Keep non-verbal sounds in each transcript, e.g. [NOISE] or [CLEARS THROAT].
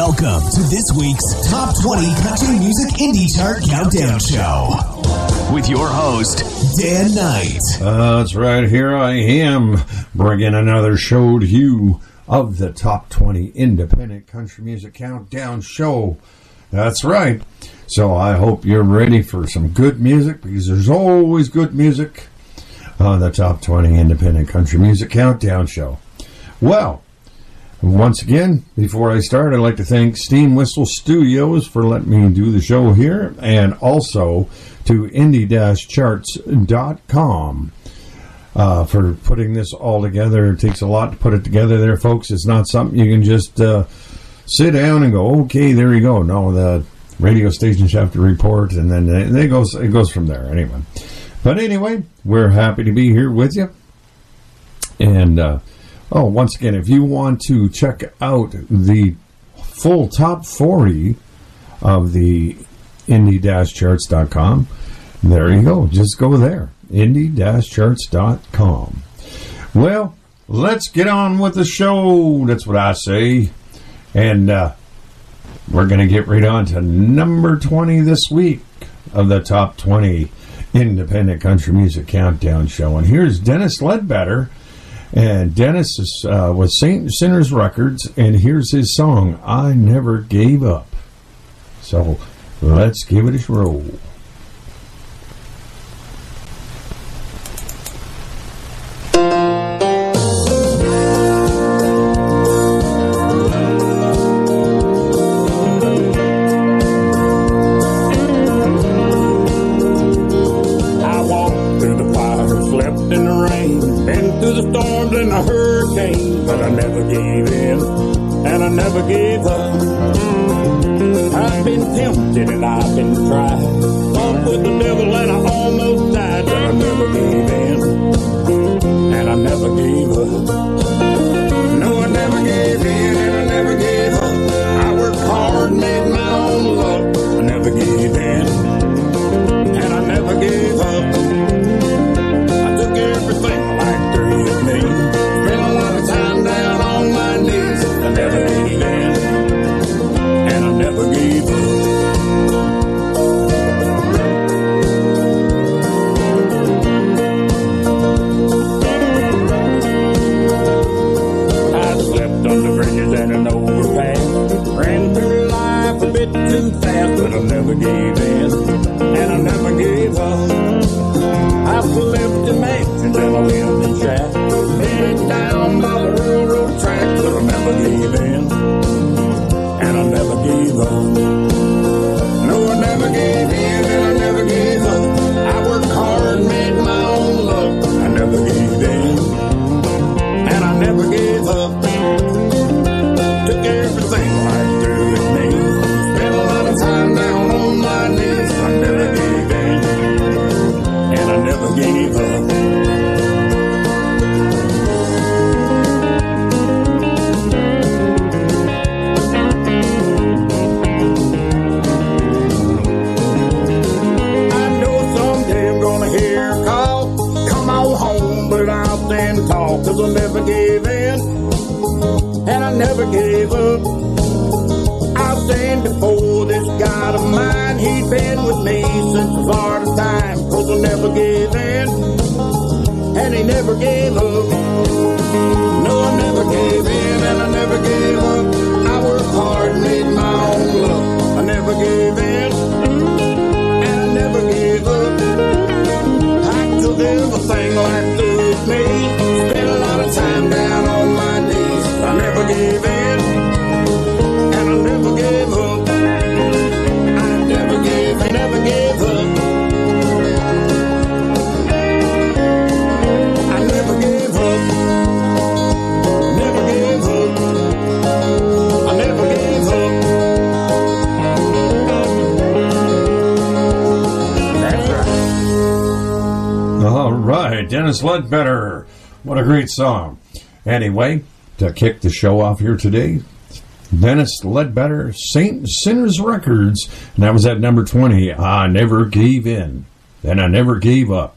Welcome to this week's Top 20 Country Music Indie Chart Countdown Show with your host, Dan Knight. Uh, that's right. Here I am bringing another show to you of the Top 20 Independent Country Music Countdown Show. That's right. So I hope you're ready for some good music because there's always good music on the Top 20 Independent Country Music Countdown Show. Well, once again, before I start, I'd like to thank Steam Whistle Studios for letting me do the show here, and also to indie-charts.com uh, for putting this all together. It takes a lot to put it together there, folks. It's not something you can just uh, sit down and go, okay, there you go. No, the radio stations have to report, and then it goes, it goes from there. Anyway. But anyway, we're happy to be here with you. And, uh, Oh, once again, if you want to check out the full top 40 of the indie-charts.com, there you go. Just go there. indie-charts.com. Well, let's get on with the show. That's what I say. And uh, we're going to get right on to number 20 this week of the top 20 independent country music countdown show. And here's Dennis Ledbetter and Dennis is, uh, Saint Sinners Records, and here's his song, I Never Gave Up. So let's give it a roll. as hard as time. Hope will never give in, and he never gave up. No, I never gave in, and I never gave up. I worked hard and made my own luck. I never gave in. Dennis Ledbetter. What a great song. Anyway, to kick the show off here today, Dennis Ledbetter, Saint Sinners Records. And that was at number 20. I never gave in. And I never gave up.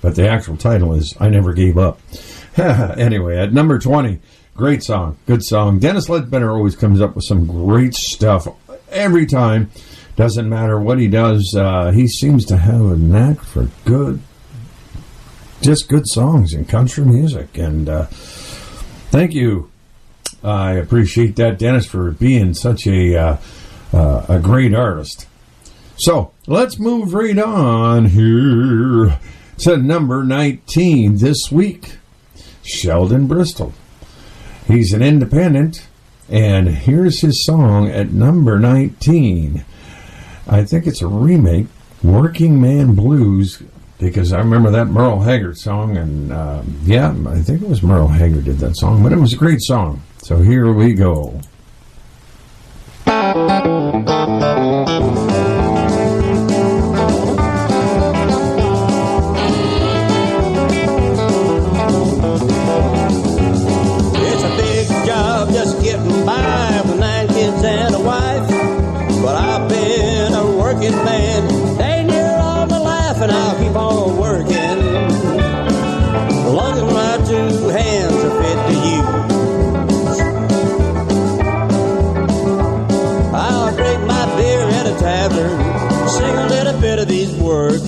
But the actual title is I Never Gave Up. [LAUGHS] anyway, at number 20, Great song. Good song. Dennis Ledbetter always comes up with some great stuff every time. Doesn't matter what he does. Uh, he seems to have a knack for good, just good songs in country music. And uh, thank you. I appreciate that, Dennis, for being such a uh, uh a great artist. So let's move right on here to number 19 this week. Sheldon Bristol. He's an independent, and here's his song at number 19. I think it's a remake, Working Man Blues, because I remember that Merle Haggard song, and uh, yeah, I think it was Merle Haggard did that song, but it was a great song. So here we go.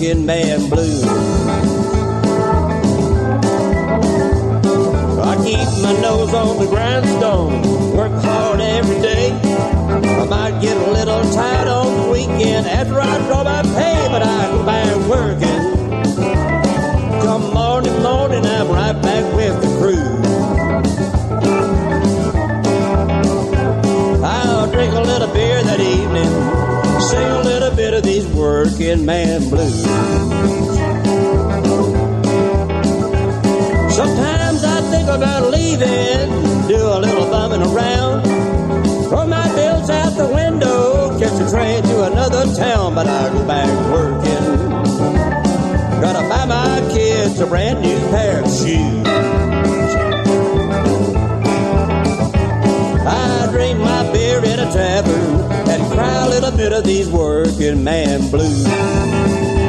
Working man blues. I keep my nose on the grindstone, work hard every day. I might get a little tired on the weekend after I draw my pay, working man blues. Sometimes I think about leaving, do a little bumming around, throw my bills out the window, catch a train to another town, but I go back working. Gotta buy my kids a brand new pair of shoes. I drink my beer in a tavern little bit of these working man blues.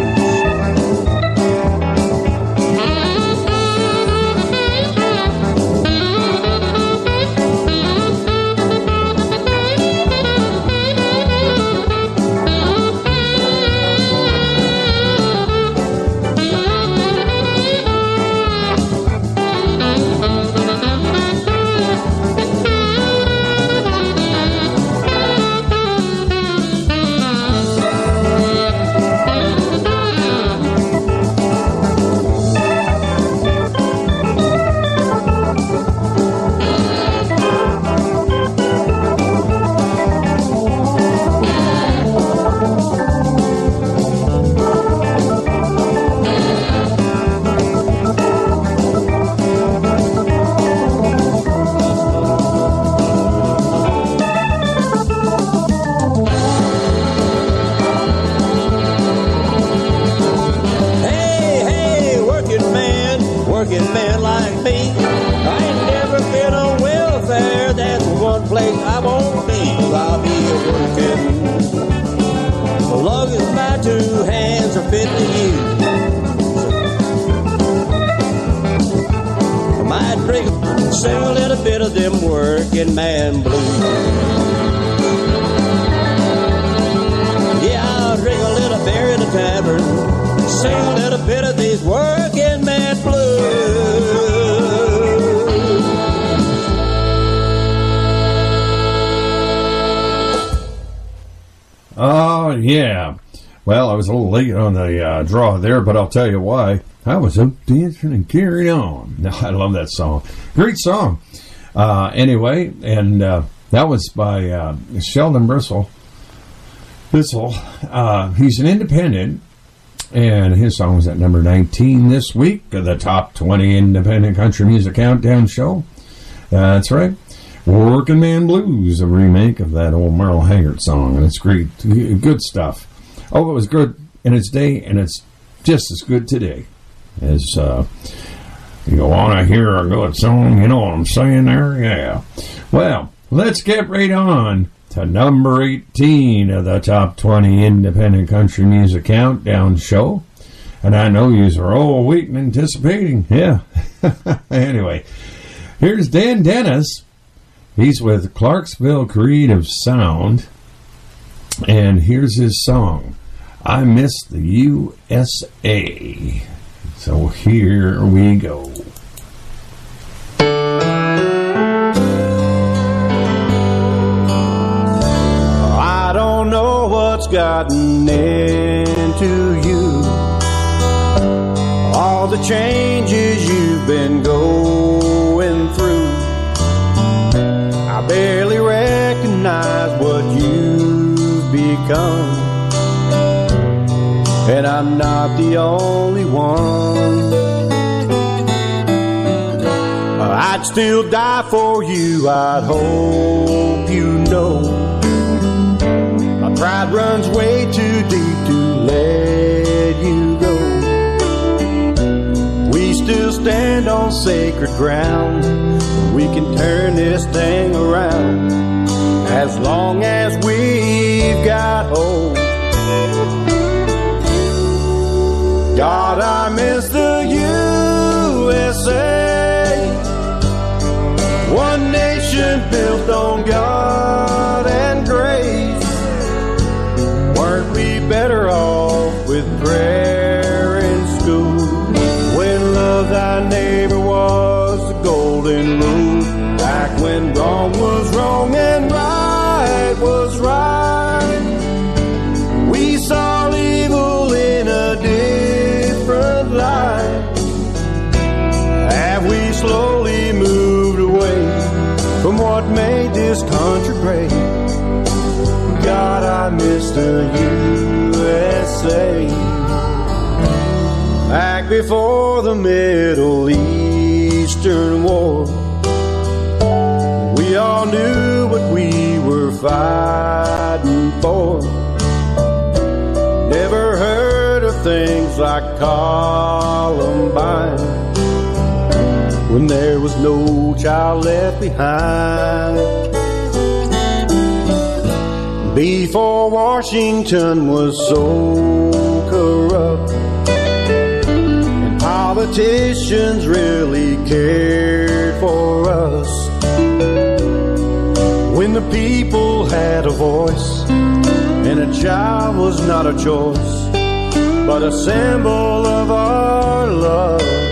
Draw there, but I'll tell you why. I was up dancing and carried on. [LAUGHS] I love that song. Great song. Uh, anyway, and uh, that was by uh, Sheldon Bristol. Bissell. Uh, he's an independent, and his song was at number 19 this week of the top 20 independent country music countdown show. That's right. Working Man Blues, a remake of that old Merle Haggard song, and it's great, good stuff. Oh, it was good in its day, and it's just as good today as uh, you want to hear a good song. You know what I'm saying there? Yeah. Well, let's get right on to number 18 of the top 20 independent country music countdown show. And I know you are all waiting, anticipating. Yeah. [LAUGHS] anyway, Here's Dan Dennis. He's with Clarksville Creative Sound. And here's his song, I Miss the USA. So here we go. I don't know what's gotten into you. All the changes you've been going through. I barely recognize what you've become. And I'm not the only one. I'd still die for you, I'd hope you know. My pride runs way too deep to let you go. We still stand on sacred ground. We can turn this thing around as long as we've got hope. God, I miss the USA. One nation built on God Before the Middle Eastern War, we all knew what we were fighting for. Never heard of things like Columbine when there was no child left behind. Before Washington was so politicians really cared for us. When the people had a voice, and a child was not a choice, but a symbol of our love.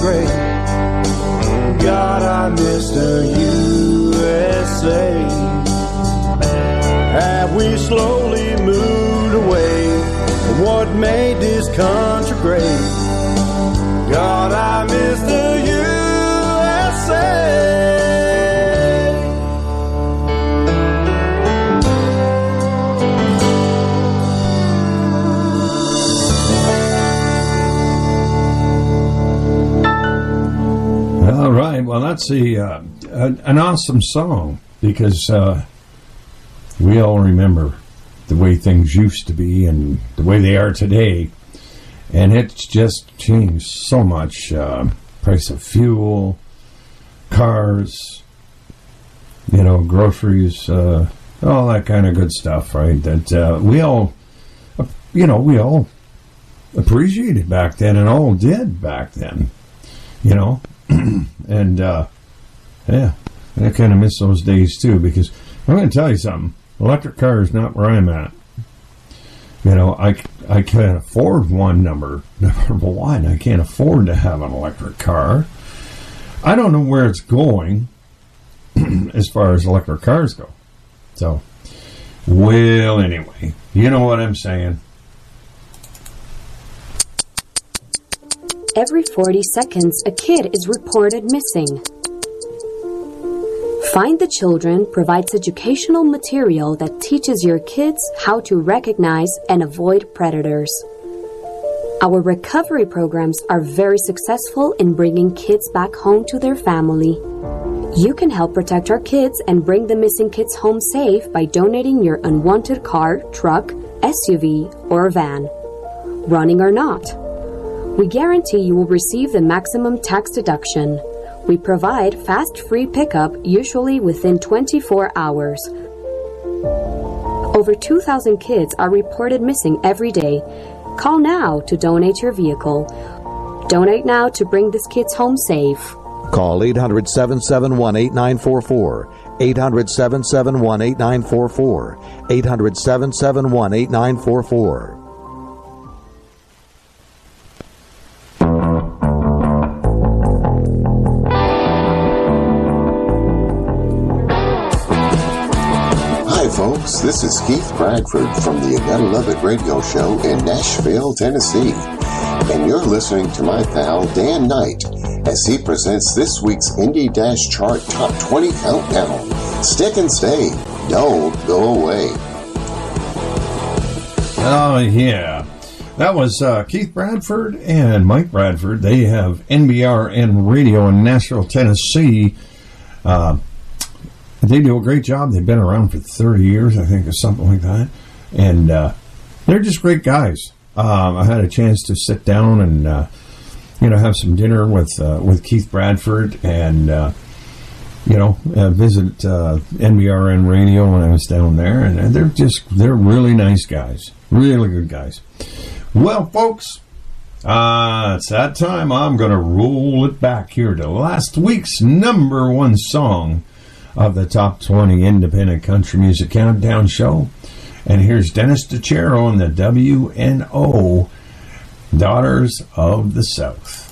Great? God, I miss the USA. Have we slowly moved away from what made this country great? God, I miss the USA. That's a, uh, an, awesome song because uh, we all remember the way things used to be and the way they are today. And it's just changed so much. Uh, price of fuel, cars, you know, groceries, uh, all that kind of good stuff, right? That uh, we all, you know, we all appreciated back then and all did back then, you know [CLEARS THROAT] and uh, yeah, I kind of miss those days too because I'm going to tell you something. Electric car is not where I'm at. You know, I, I can't afford one number [LAUGHS] number one. I can't afford to have an electric car. I don't know where it's going [CLEARS THROAT] as far as electric cars go. So, well, anyway, you know what I'm saying. Every 40 seconds, a kid is reported missing. Find the Children provides educational material that teaches your kids how to recognize and avoid predators. Our recovery programs are very successful in bringing kids back home to their family. You can help protect our kids and bring the missing kids home safe by donating your unwanted car, truck, SUV, or van, running or not. We guarantee you will receive the maximum tax deduction. We provide fast free pickup usually within 24 hours. Over 2,000 kids are reported missing every day. Call now to donate your vehicle. Donate now to bring these kids home safe. Call 800 771 8944. 800 771 8944. 800 771 8944. This is Keith Bradford from the You Gotta Love It radio show in Nashville, Tennessee. And you're listening to my pal Dan Knight as he presents this week's Indie Dash Chart Top 20 Countdown. Stick and stay. Don't go away. Oh, yeah. That was uh, Keith Bradford and Mike Bradford. They have NBRN Radio in Nashville, Tennessee. Uh, they do a great job. They've been around for 30 years, I think, or something like that. And uh, they're just great guys. Um, I had a chance to sit down and, uh, you know, have some dinner with uh, with Keith Bradford and, uh, you know, uh, visit uh, NBRN Radio when I was down there. And they're just, they're really nice guys. Really good guys. Well, folks, uh, it's that time. I'm going to roll it back here to last week's number one song of the top 20 independent country music countdown show. And here's Dennis DiChiaro and the WNO Daughters of the South.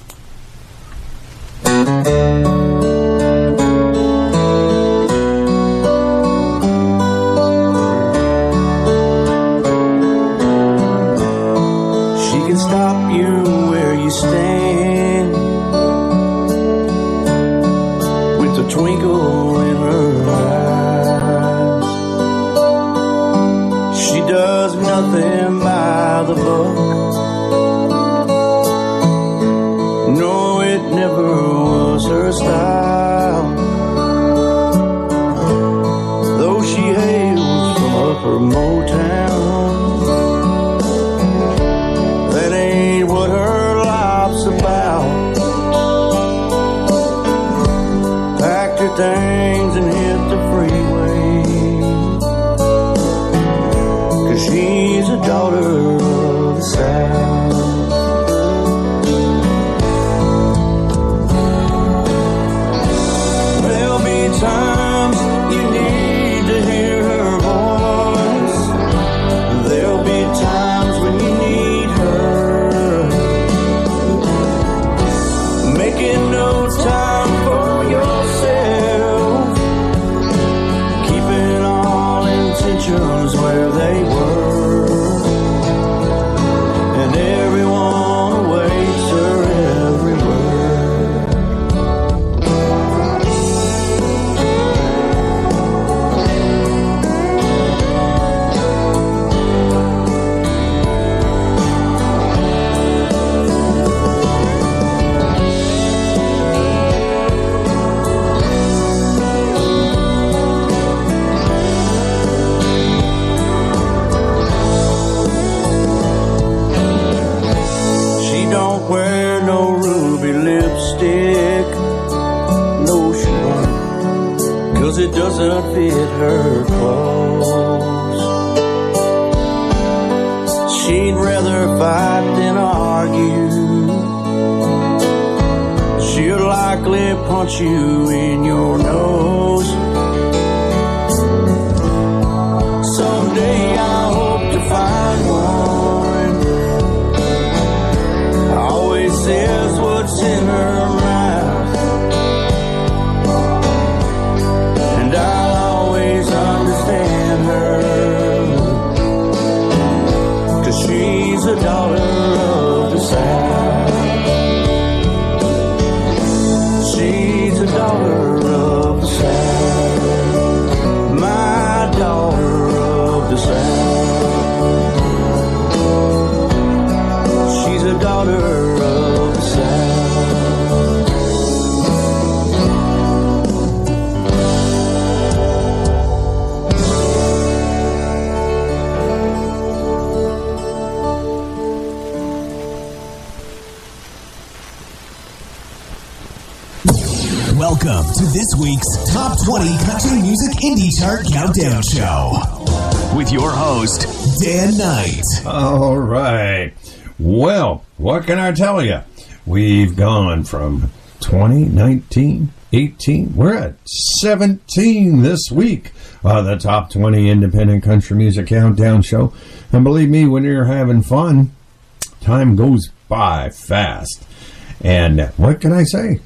Countdown Show with your host, Dan Knight. All right. Well, what can I tell you? We've gone from 2019, 18. We're at 17 this week. Uh, the top 20 independent country music countdown show. And believe me, when you're having fun, time goes by fast. And what can I say?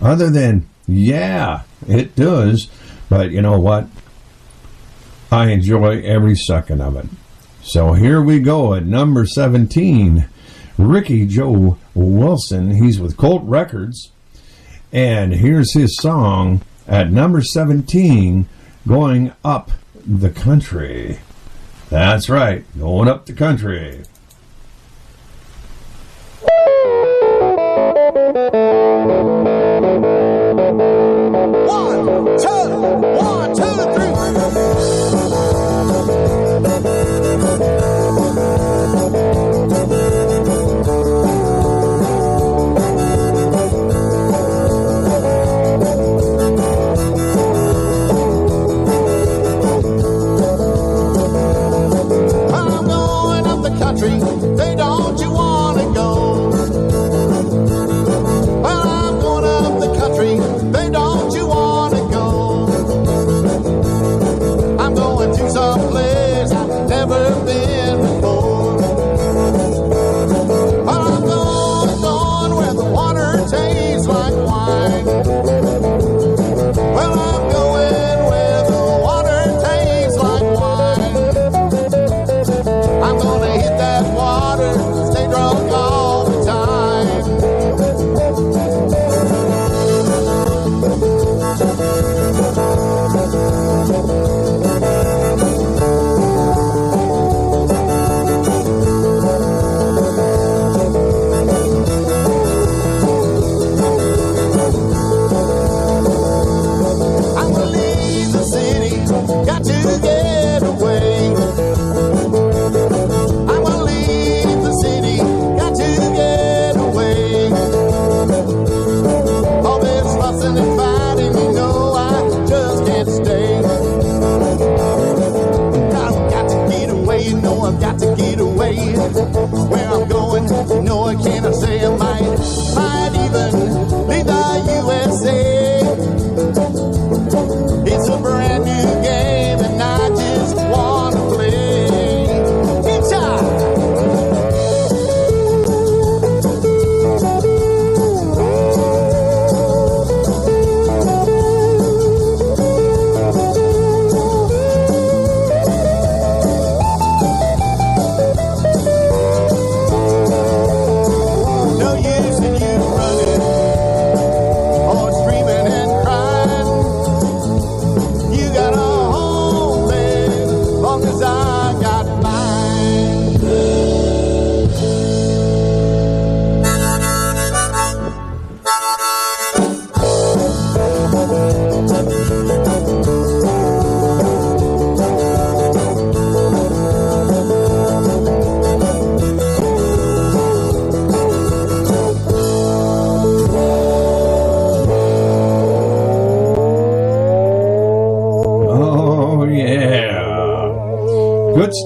Other than, yeah, it does. But you know what? I enjoy every second of it. So here we go at number 17. Ricky Joe Wilson. He's with Colt Records. And here's his song at number 17 Going Up the Country. That's right, going up the country. [LAUGHS]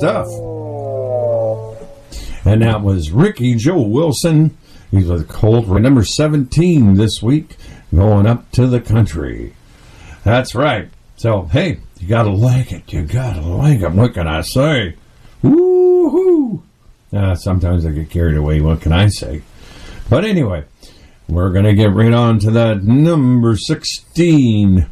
stuff. And that was Ricky Joe Wilson. He's with Colt, number 17 this week, going up to the country. That's right. So, hey, you gotta like it. You gotta like it. What can I say? Woo-hoo! Uh, sometimes I get carried away. What can I say? But anyway, we're gonna get right on to that number 16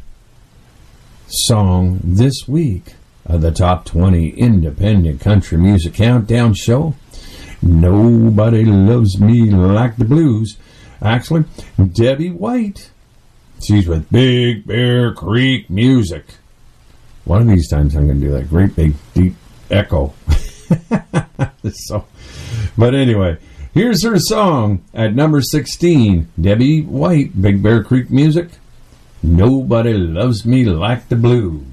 song this week of the top 20 independent country music countdown show. Nobody loves me like the blues. Actually, Debbie White. She's with Big Bear Creek Music. One of these times I'm going to do that great big deep echo. [LAUGHS] so, but anyway, Here's her song at number 16 Debbie White, Big Bear Creek Music. Nobody loves me like the blues.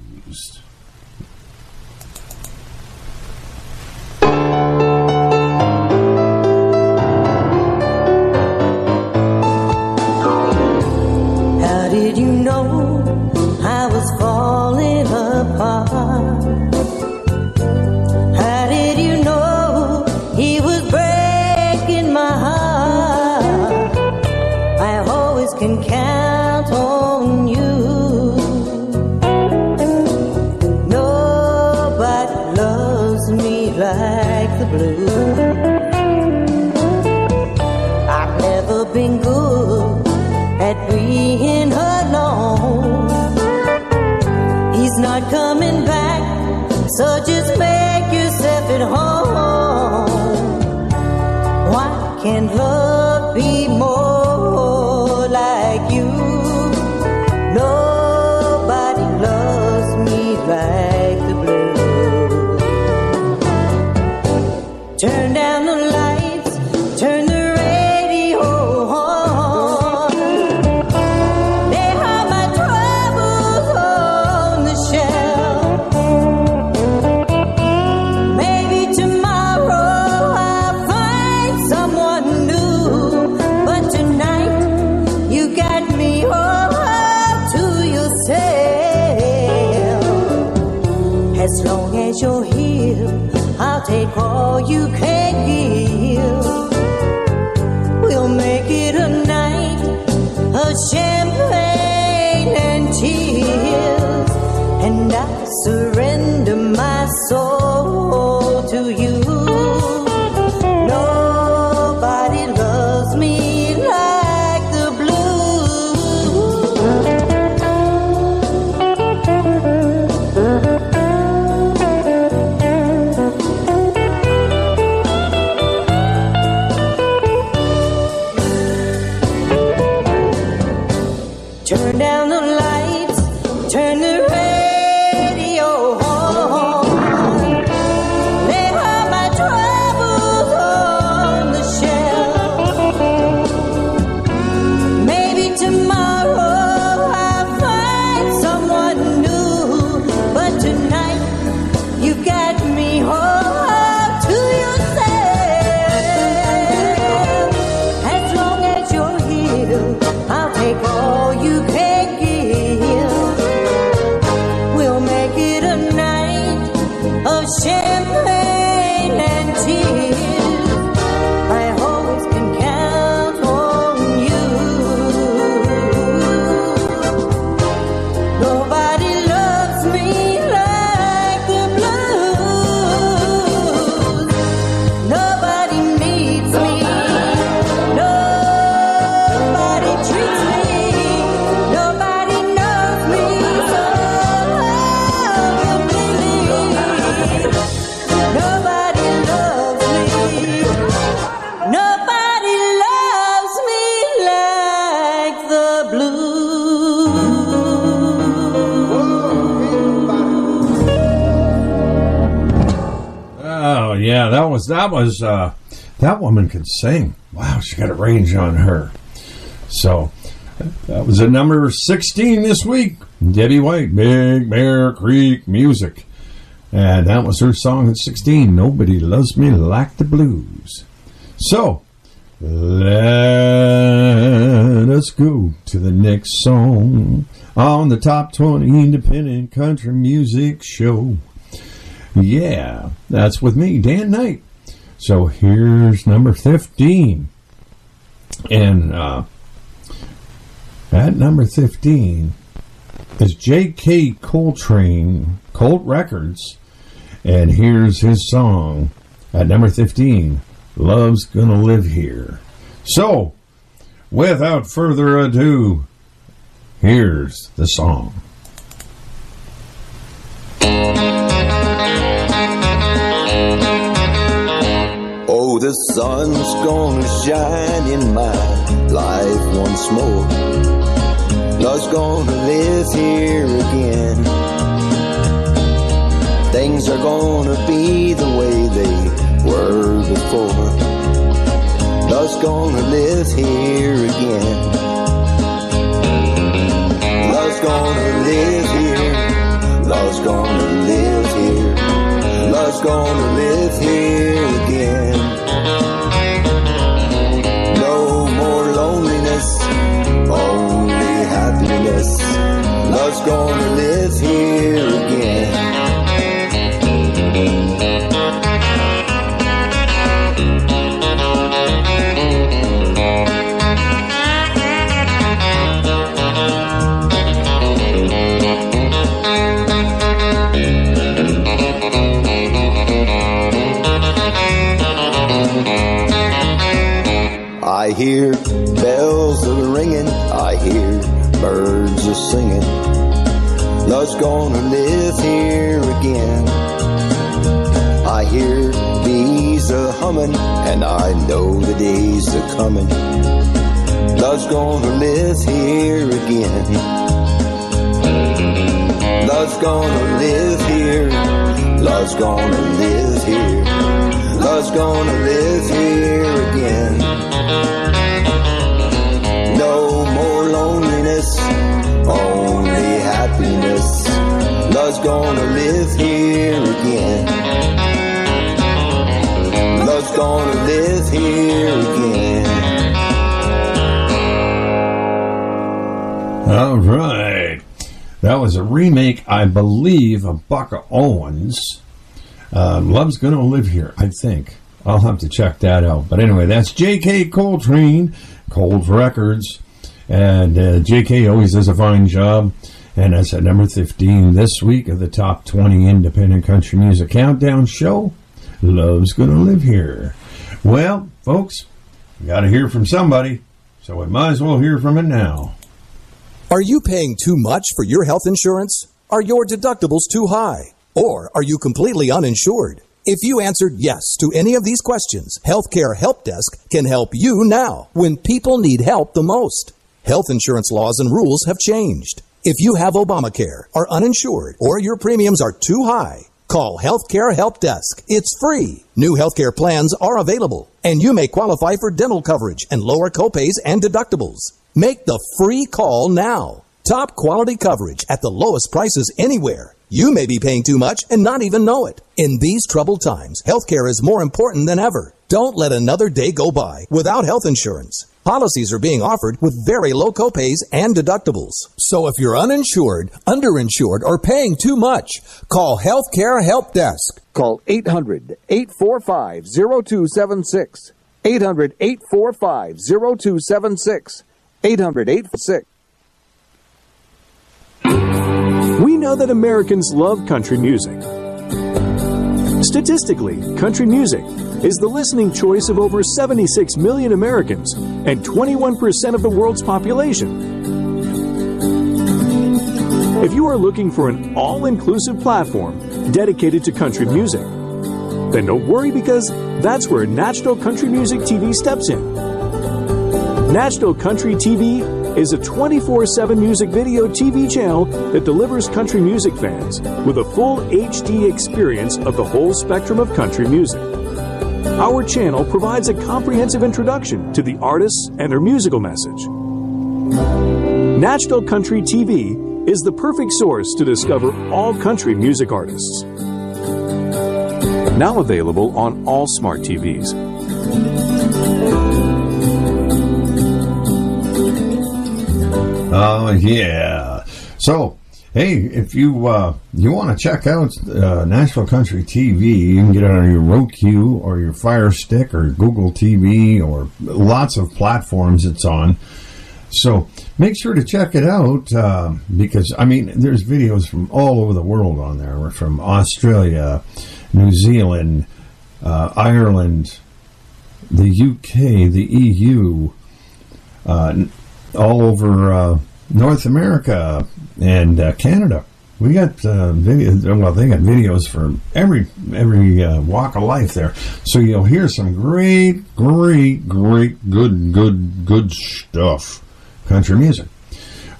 Take all you can that was uh, that woman could sing. Wow, she got a range on her. So that was at number sixteen this week. Debbie White, Big Bear Creek Music, and that was her song at sixteen. Nobody loves me like the blues. So let us go to the next song on the top twenty independent country music show. Yeah, that's with me, Dan Knight. So here's number 15. And uh, at number 15 is J.K. Coltrain, Colt Records. And here's his song at number 15 Love's Gonna Live Here. So, without further ado, here's the song. The sun's gonna shine in my life once more. Love's gonna live here again. Things are gonna be the way they were before. Love's gonna live here again. Love's gonna live here. Love's gonna live here. Love's gonna live here again. Love's gonna live here again. I hear bells are ringing, I hear birds are singing. Love's gonna live here again. I hear bees are humming, and I know the days are coming. Love's gonna live here again. Love's gonna live here. Love's gonna live here. Love's gonna live here again. No more loneliness, only happiness. Love's gonna live here again. Love's gonna live here again. All right. That was a remake, I believe, of Buck Owens. Uh, Love's Gonna Live Here, I think. I'll have to check that out. But anyway, that's J.K. Coltrain, Colt Records. And uh, J.K. always does a fine job. And that's at number 15 this week of the top 20 independent country music countdown show. Love's Gonna Live Here. Well, folks, got to hear from somebody. So we might as well hear from it now. Are you paying too much for your health insurance? Are your deductibles too high? Or are you completely uninsured? If you answered yes to any of these questions, Healthcare Help Desk can help you now when people need help the most. Health insurance laws and rules have changed. If you have Obamacare, are uninsured, or your premiums are too high, call Healthcare Help Desk. It's free. New healthcare plans are available, and you may qualify for dental coverage and lower copays and deductibles. Make the free call now. Top quality coverage at the lowest prices anywhere. You may be paying too much and not even know it. In these troubled times, healthcare is more important than ever. Don't let another day go by without health insurance. Policies are being offered with very low copays and deductibles. So if you're uninsured, underinsured, or paying too much, call Healthcare Help Desk. Call 800 845 0276. 800 845 0276. 800 846. We know that Americans love country music. Statistically, country music is the listening choice of over 76 million Americans and 21% of the world's population. If you are looking for an all inclusive platform dedicated to country music, then don't worry because that's where National Country Music TV steps in. National Country TV is a 24 7 music video TV channel that delivers country music fans with a full HD experience of the whole spectrum of country music. Our channel provides a comprehensive introduction to the artists and their musical message. National Country TV is the perfect source to discover all country music artists. Now available on all smart TVs. Oh yeah. So hey, if you uh, you want to check out uh, Nashville Country TV, you can get it on your Roku or your Fire Stick or Google TV or lots of platforms it's on. So make sure to check it out uh, because I mean there's videos from all over the world on there. We're from Australia, New Zealand, uh, Ireland, the UK, the EU, uh, all over uh, North America and uh, Canada. We got uh, videos. Well, they got videos for every every uh, walk of life there. So you'll hear some great, great, great, good, good, good stuff. Country music.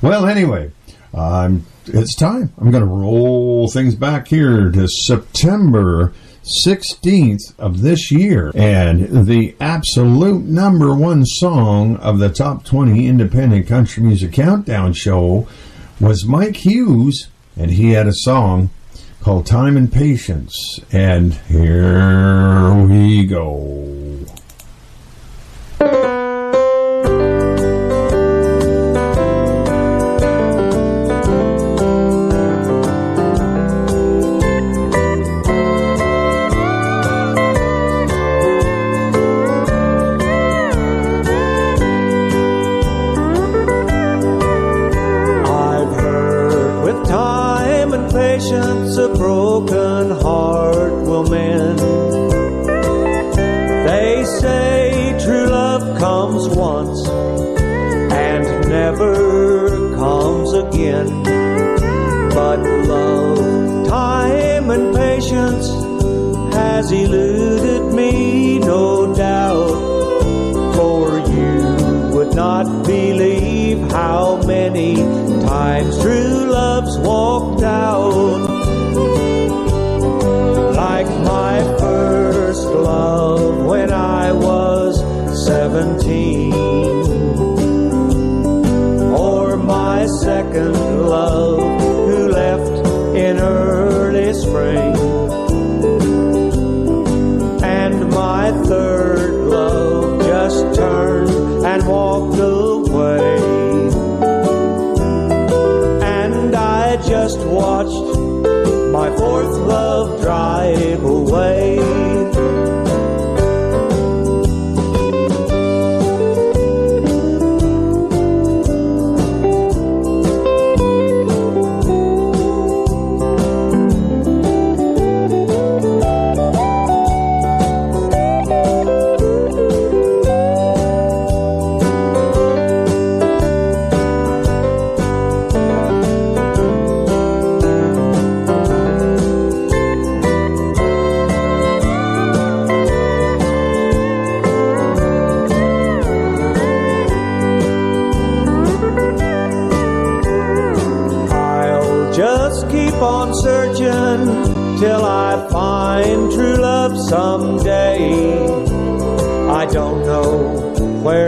Well, anyway, um, it's time. I'm going to roll things back here to September 16th of this year. And the absolute number one song of the top 20 independent country music countdown show was Mike Hughes, and he had a song called Time and Patience. And here we go.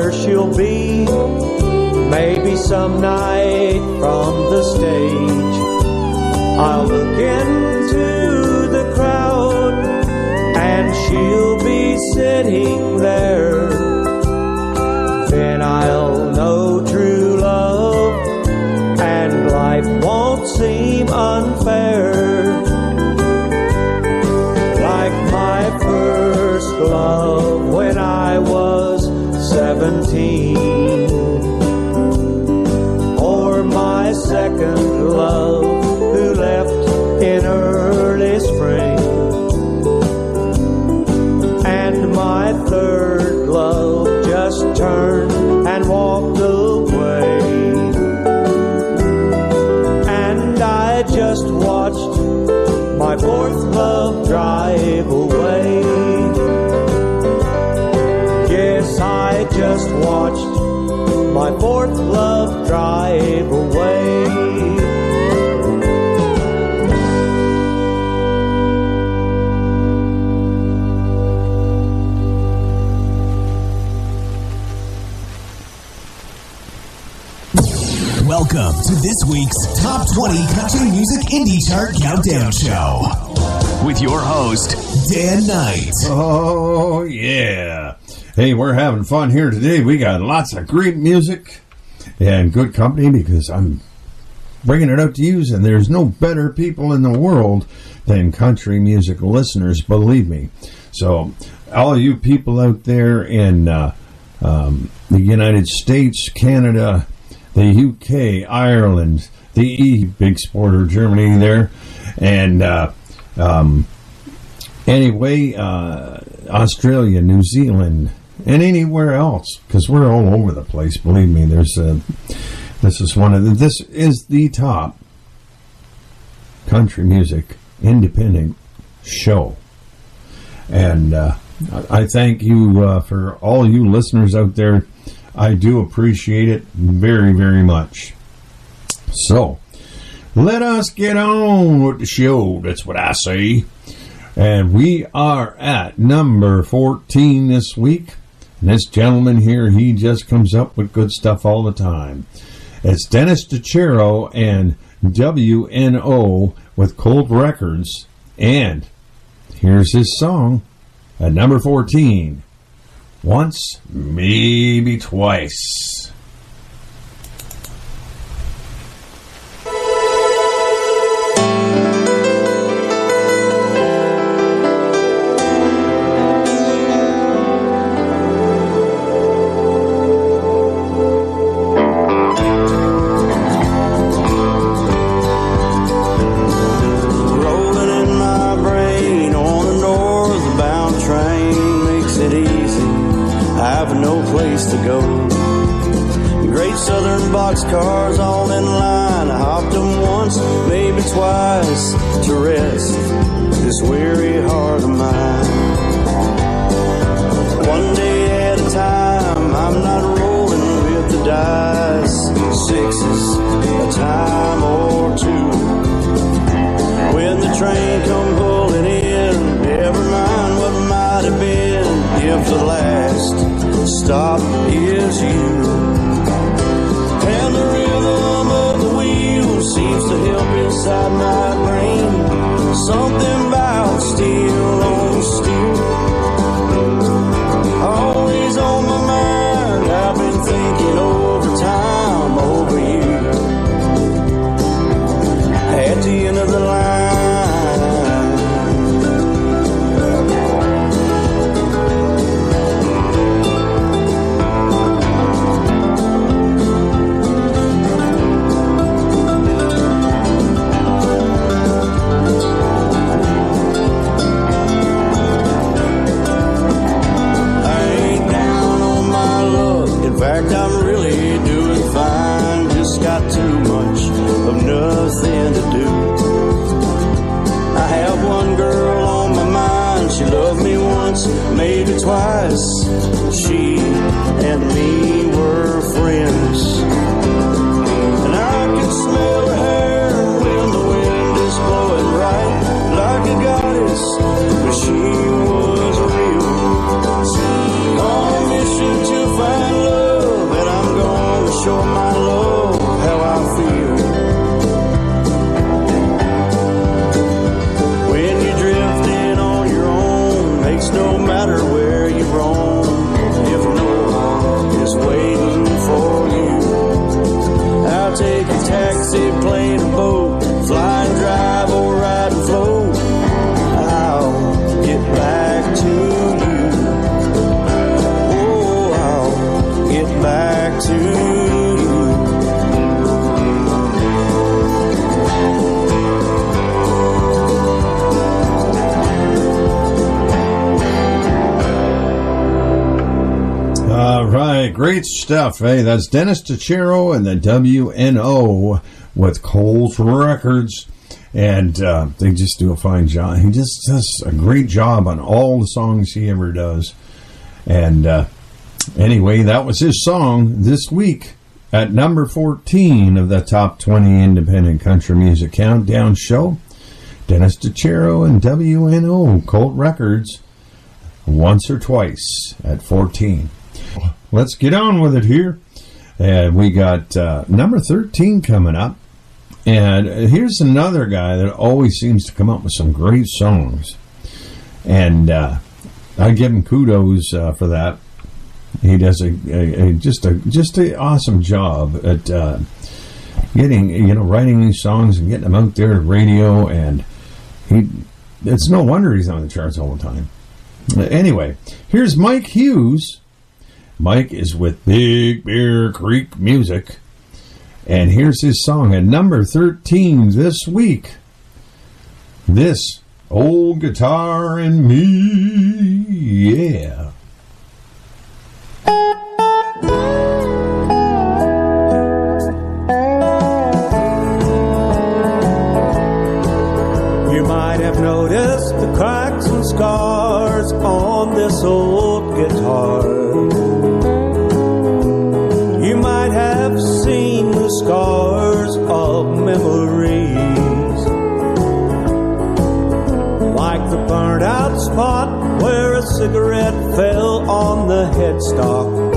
Where she'll be. Maybe some night from the stage. I'll look into the crowd and she'll be sitting there. Then I'll know true love and life won't seem unfair. Like my first love when I was fourth love drive away. Welcome to this week's Top 20 Country Music Indie Chart Countdown Show with your host, Dan Knight. Oh, yeah. Hey, we're having fun here today. We got lots of great music and good company because I'm bringing it out to you, and there's no better people in the world than country music listeners, believe me. So, all you people out there in uh, um, the United States, Canada, the UK, Ireland, the E, big sporter, Germany there, and uh, um, anyway, uh, Australia, New Zealand, and anywhere else, because we're all over the place. Believe me, there's a. This is one of the. This is the top country music independent show, and uh, I thank you uh, for all you listeners out there. I do appreciate it very, very much. So, let us get on with the show. That's what I say. And we are at number 14 this week. And this gentleman here, he just comes up with good stuff all the time. It's Dennis DiChiaro and WNO with Colt Records. And here's his song at number 14 Once, Maybe Twice. Inside my brain. Something right, great stuff. Hey, that's Dennis DiChiaro and the WNO with Colt Records. And uh, they just do a fine job. He just does a great job on all the songs he ever does. And uh, anyway, that was his song this week at number 14 of the top 20 independent country music countdown show. Dennis DiChiaro and WNO Colt Records once or twice at 14. Let's get on with it here. And we got uh, number 13 coming up. And here's another guy that always seems to come up with some great songs. And uh, I give him kudos uh, for that. He does a, a, a just a just a awesome job at uh, getting you know writing these songs and getting them out there to radio. And he it's no wonder he's on the charts all the time. Anyway, here's Mike Hughes. Mike is with Big Bear Creek Music. And here's his song at number 13 this week. This old guitar and me. Yeah. You might have noticed the cracks and scars on this old burnt out spot where a cigarette fell on the headstock.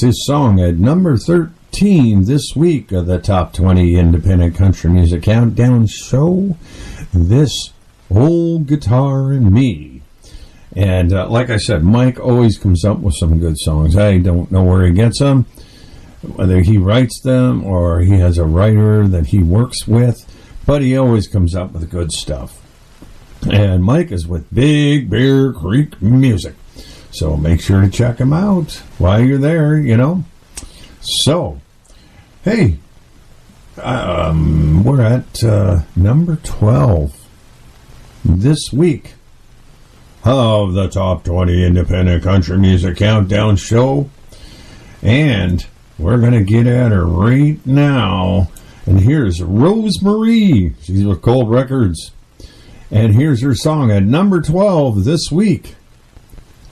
His song at number 13 this week of the Top 20 Independent Country Music Countdown Show. This Old Guitar and Me. And uh, like I said, Mike always comes up with some good songs. I don't know where he gets them, whether he writes them or he has a writer that he works with, but he always comes up with good stuff. And Mike is with Big Bear Creek Music. So make sure to check them out while you're there, you know. So, hey, um, we're at uh, number 12 this week of the Top 20 Independent Country Music Countdown Show. And we're going to get at her right now. And here's Rosemarie. She's with Colt Records. And here's her song at number 12 this week.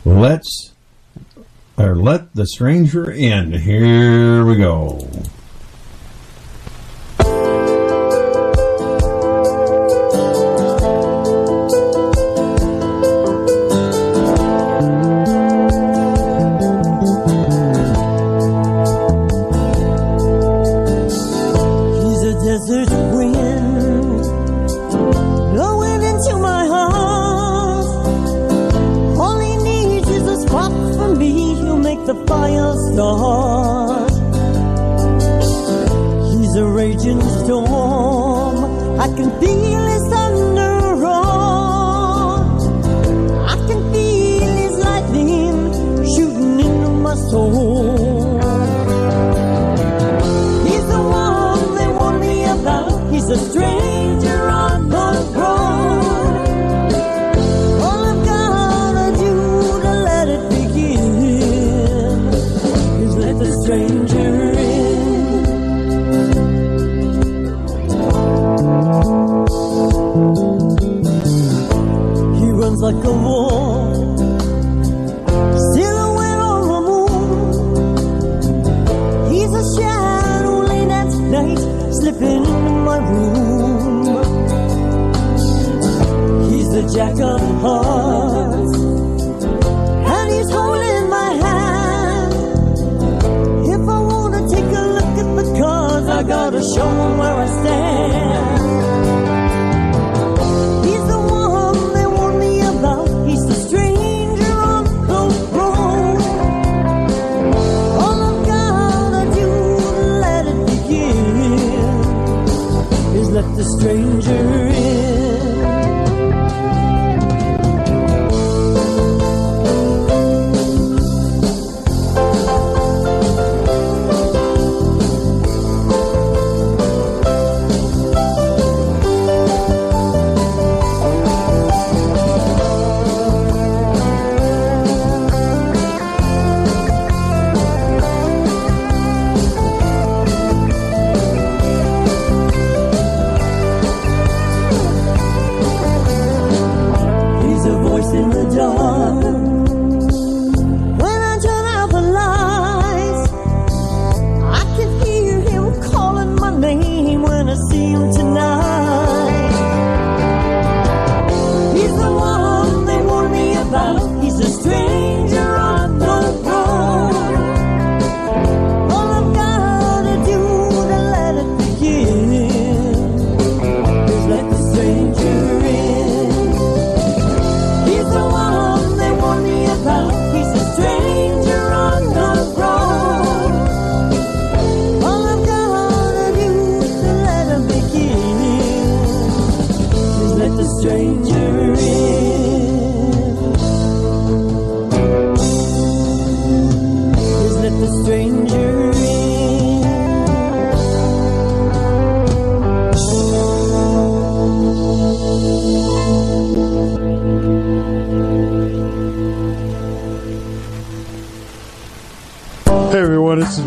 Let's or let the stranger in. Here we go.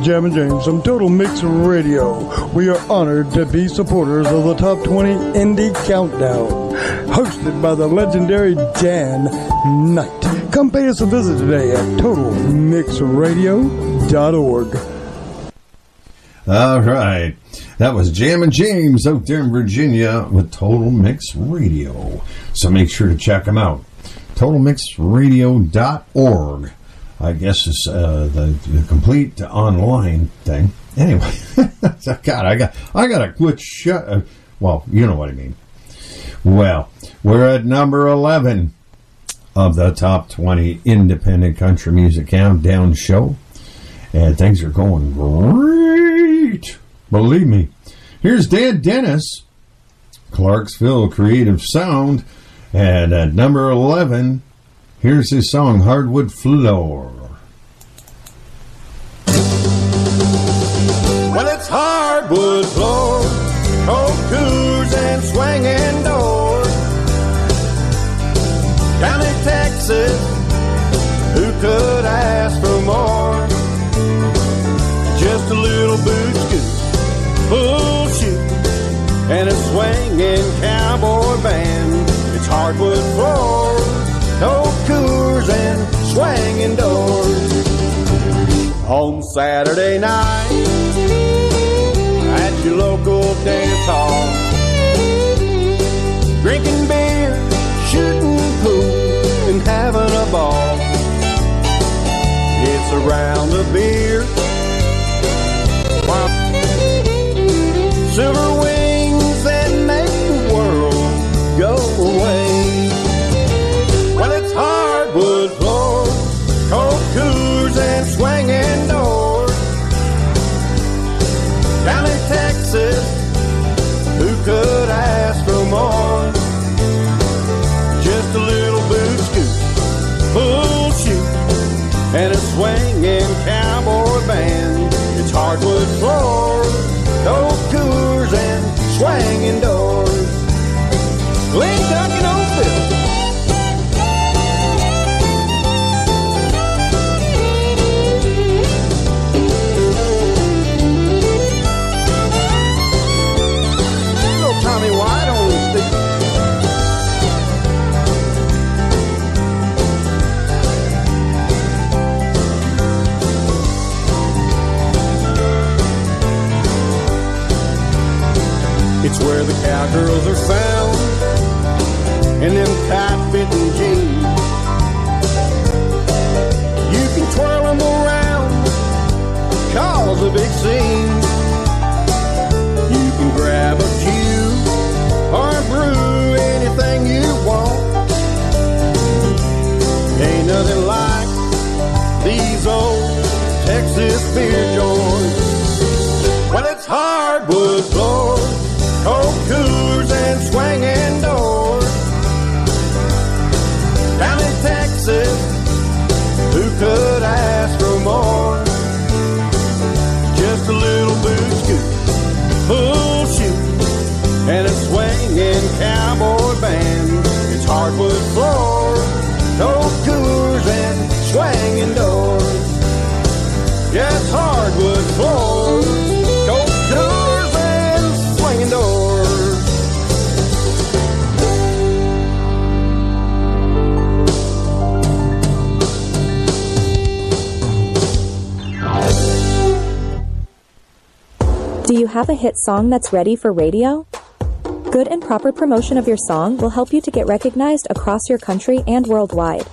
Jam and James from Total Mix Radio. We are honored to be supporters of the Top 20 Indie Countdown, hosted by the legendary Dan Knight. Come pay us a visit today at TotalMixRadio.org. All right. That was Jam and James out there in Virginia with Total Mix Radio. So make sure to check them out. TotalMixRadio.org. I guess it's uh, the, the complete online thing. Anyway, [LAUGHS] God, I got I got a quit shut. Uh, well, you know what I mean. Well, we're at number eleven of the top twenty independent country music countdown show, and things are going great. Believe me. Here's Dan Dennis, Clarksville Creative Sound, and at number eleven. Here's his song Hardwood Floor. Well, it's hardwood floor, cold coors and swinging doors. Down in Texas, who could ask for more? Just a little boot scoot, full shoe, and a swinging cowboy band. It's hardwood floor, cold coors and swinging doors. On Saturday night at your local dance hall. Drinking beer, shooting pool, and having a ball. It's a round of beer. Silver wings that make the world go away. Who could ask for more? Just a little boot scoot, full shoe, and a swinging cowboy band. It's hardwood floor, cold coors and swinging doors. cowgirls are found in them tight fitting jeans. You can twirl them around, cause a big scene. You can grab a few or brew anything you want. Ain't nothing like these old Texas beer joints. Well, it's hardwood floors cold coolers and swinging doors. Down in Texas, who could ask for more? Just a little boot scoop, bull shoot, and a swinging cowboy. Have a hit song that's ready for radio? Good and proper promotion of your song will help you to get recognized across your country and worldwide.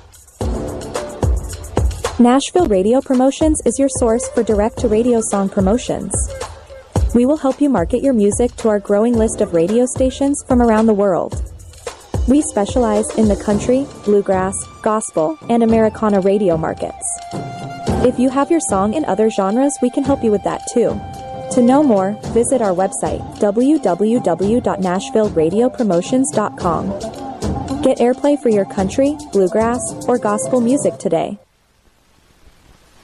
Nashville Radio Promotions is your source for direct to radio song promotions. We will help you market your music to our growing list of radio stations from around the world. We specialize in the country, bluegrass, gospel, and Americana radio markets. If you have your song in other genres, we can help you with that too. To know more, visit our website, www.nashvilleradiopromotions.com. Get airplay for your country, bluegrass, or gospel music today.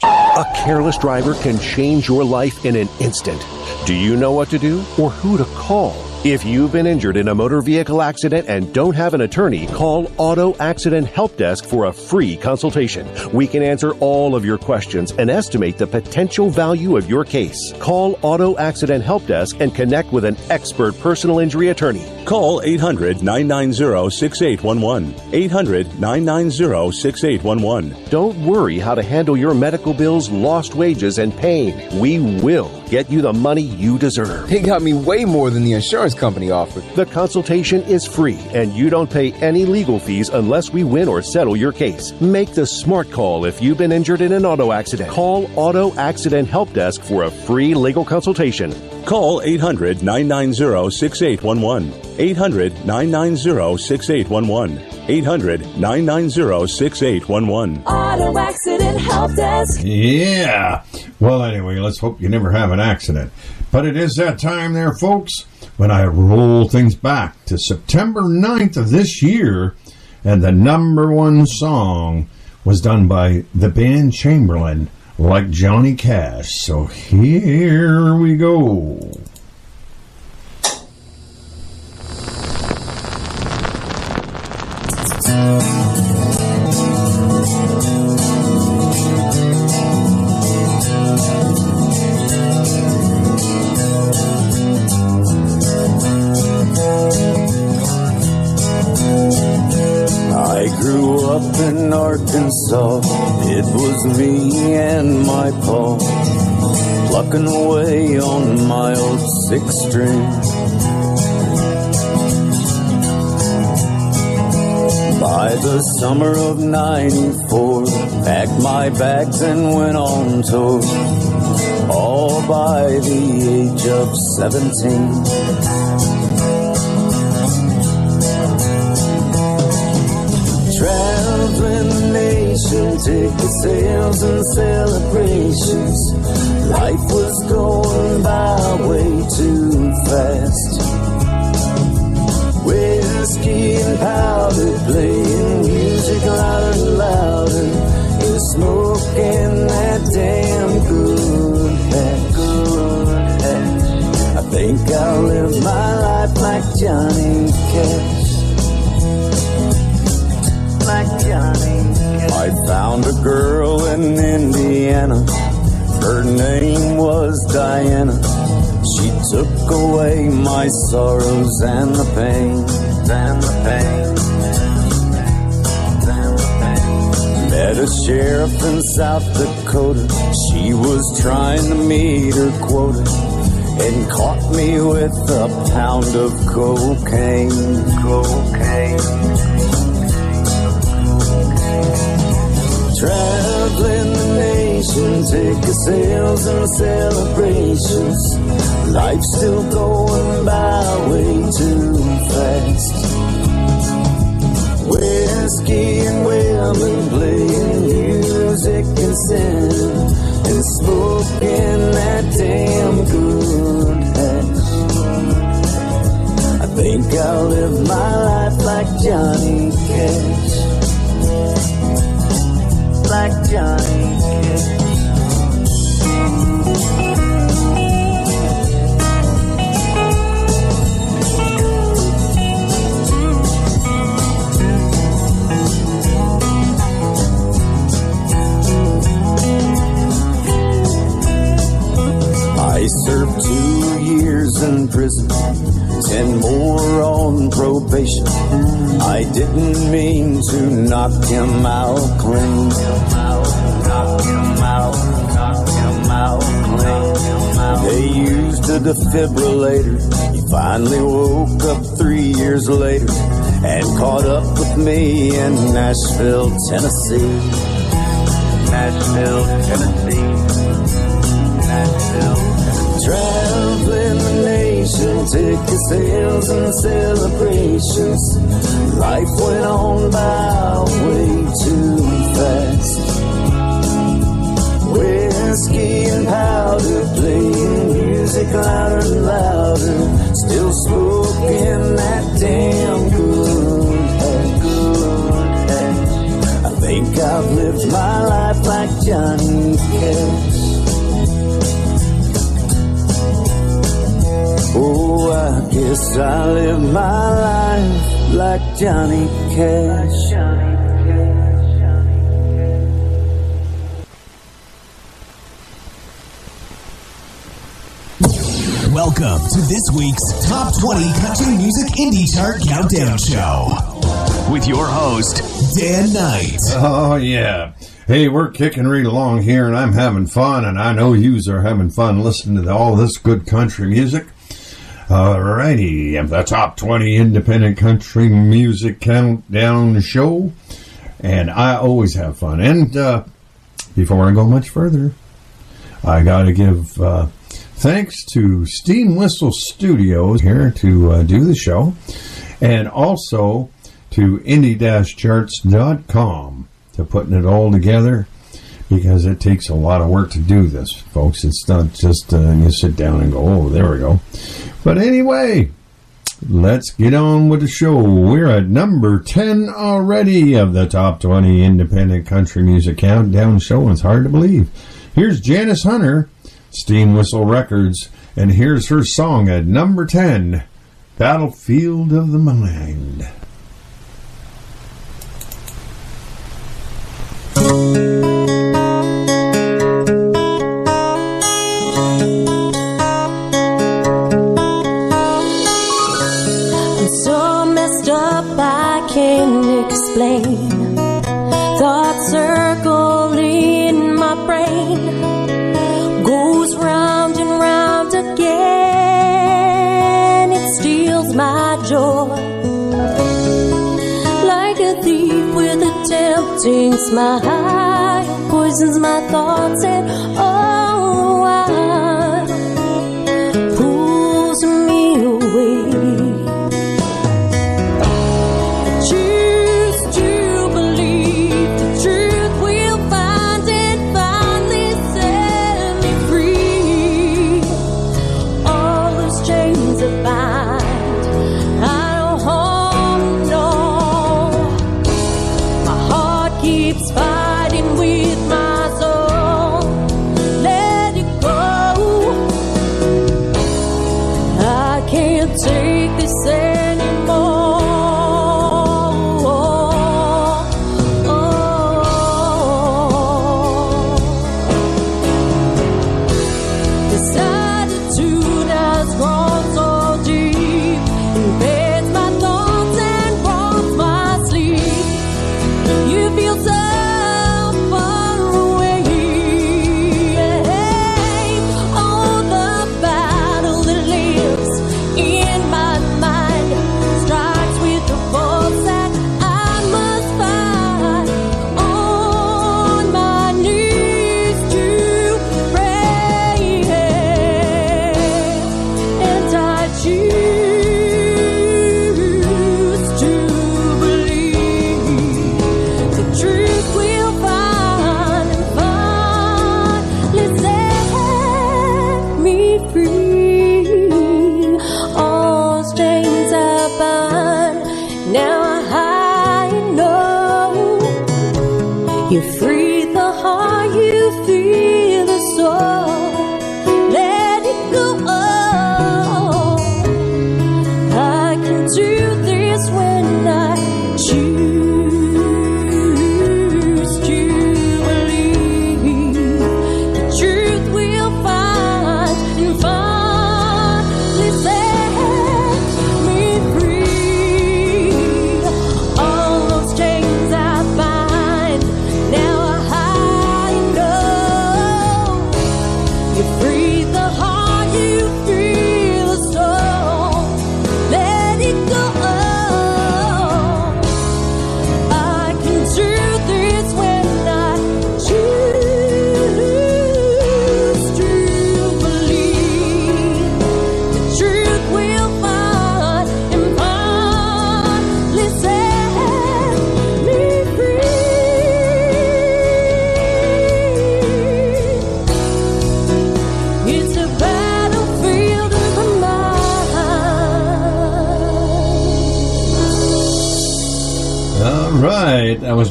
A careless driver can change your life in an instant. Do you know what to do or who to call? If you've been injured in a motor vehicle accident and don't have an attorney, call Auto Accident Help Desk for a free consultation. We can answer all of your questions and estimate the potential value of your case. Call Auto Accident Help Desk and connect with an expert personal injury attorney. Call 800 990 6811. 800 990 6811. Don't worry how to handle your medical bills, lost wages, and pain. We will get you the money you deserve. They got me way more than the insurance company offered. The consultation is free, and you don't pay any legal fees unless we win or settle your case. Make the smart call if you've been injured in an auto accident. Call Auto Accident Help Desk for a free legal consultation. Call 800 990 6811. 800 990 6811. 800 990 6811. Auto accident help desk. Yeah. Well, anyway, let's hope you never have an accident. But it is that time there, folks, when I roll things back to September 9th of this year, and the number one song was done by the band Chamberlain, like Johnny Cash. So here we go. I grew up in Arkansas. It was me and my pa plucking away on my old six string. By the summer of 94, packed my bags and went on tour. All by the age of 17. Traveling the nation, ticket sales and celebrations. Life was going by way too fast. And powder, playing music louder and louder. You're smoking that damn good hash. Good. I think I'll live my life like Johnny Cash like Johnny. Cash. I found a girl in Indiana. Her name was Diana. She took away my sorrows and the pain, pain, the pain. Met a sheriff in South Dakota. She was trying to meet her quota and caught me with a pound of cocaine, cocaine. Traveling the nation, ticket sales and celebrations. Life's still going by way too fast. Whiskey and women playing music and sin and smoking that damn good hash. I think I'll live my life like Johnny Cash like Johnny. I served two years in prison didn't mean to knock him out clean. Knock him out, knock him out clean. They used a defibrillator. He finally woke up three years later and caught up with me in Nashville, Tennessee. Nashville, Tennessee. Nashville, Tennessee. Traveling the nation, ticket sales and celebrations. Life went on by way too fast. Whiskey and powder, playing music louder and louder. Still smoking that damn good hash. Good. I think I've lived my life like Johnny Cash. Oh, I guess I live my life like Johnny Cash. Welcome to this week's Top 20 Country Music Indie Chart Countdown Show with your host, Dan Knight. Oh, yeah. Hey, we're kicking right along here, and I'm having fun, and I know yous are having fun listening to all this good country music. Alrighty, the top 20 independent country music countdown show, and I always have fun. And uh, before I go much further, I got to give uh, thanks to Steam Whistle Studios here to uh, do the show, and also to indie-charts.com to putting it all together because it takes a lot of work to do this, folks. It's not just uh, you sit down and go, oh, there we go. But anyway, let's get on with the show. We're at number 10 already of the top 20 independent country music countdown show. It's hard to believe. Here's Janice Hunter, Steam Whistle Records, and here's her song at number 10 Battlefield of the Mind.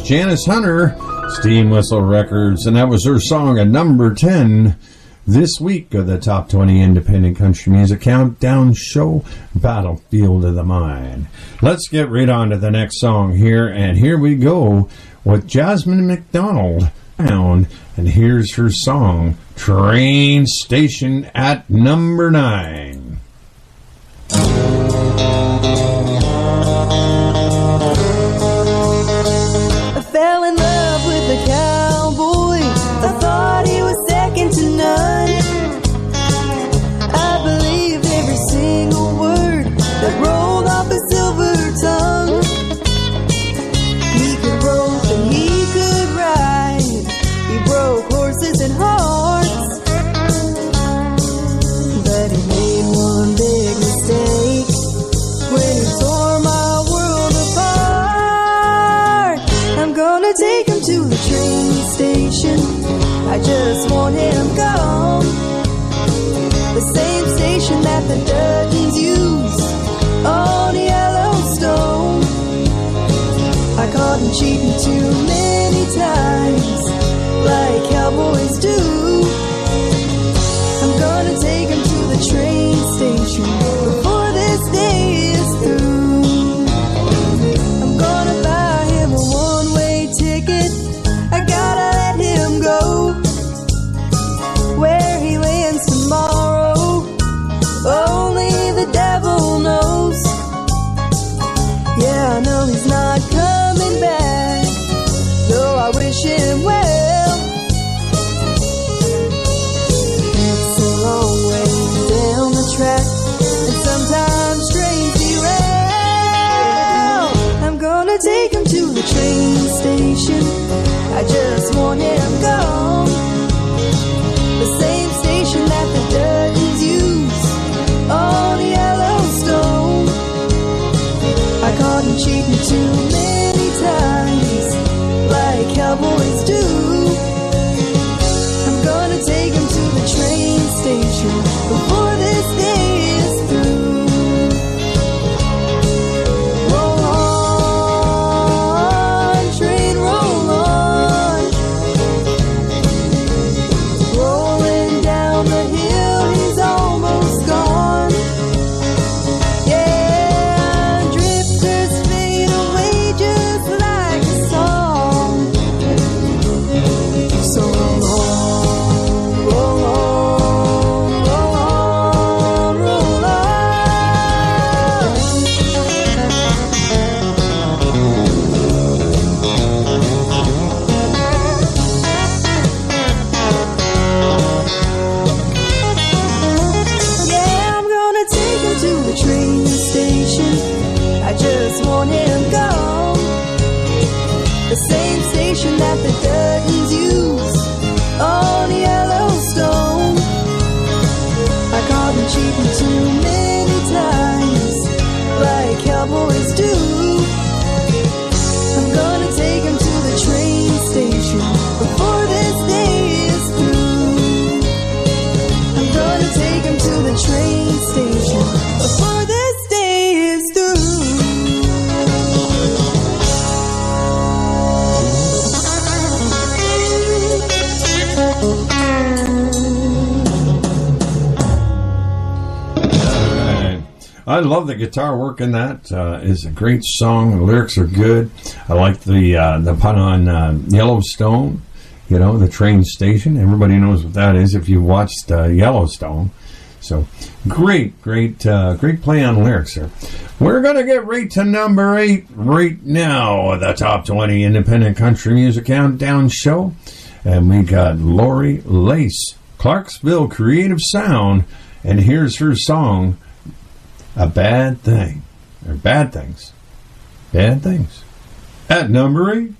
Janice Hunter, Steam Whistle Records, and that was her song at number 10 this week of the Top 20 Independent Country Music Countdown Show, Battlefield of the Mind. Let's get right on to the next song here, and here we go with Jasmine McDonald. And here's her song, Train Station at number 9. love the guitar work in that. Uh, it's a great song. The lyrics are good. I like the uh, the pun on uh, Yellowstone. You know, the train station. Everybody knows what that is if you watched uh, Yellowstone. So great, great, uh, great play on lyrics there. We're going to get right to number eight right now, the top 20 independent country music countdown show. And we got Laurie Lace, Clarksville Creative Sound, and here's her song, a bad thing, or bad things, bad things. At numbering,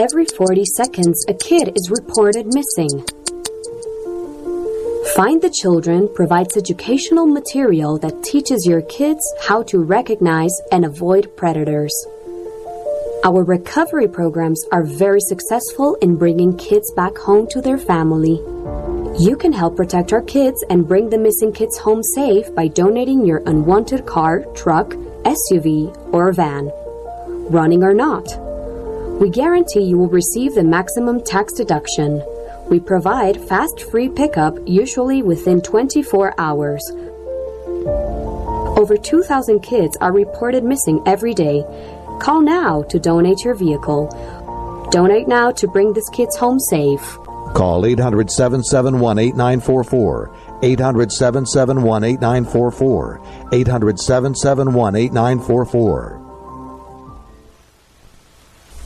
Every 40 seconds, a kid is reported missing. Find the Children provides educational material that teaches your kids how to recognize and avoid predators. Our recovery programs are very successful in bringing kids back home to their family. You can help protect our kids and bring the missing kids home safe by donating your unwanted car, truck, SUV, or van, running or not. We guarantee you will receive the maximum tax deduction. We provide fast free pickup usually within 24 hours. Over 2,000 kids are reported missing every day. Call now to donate your vehicle. Donate now to bring these kids home safe. Call 800 771 8944. 800 771 8944. 800 771 8944.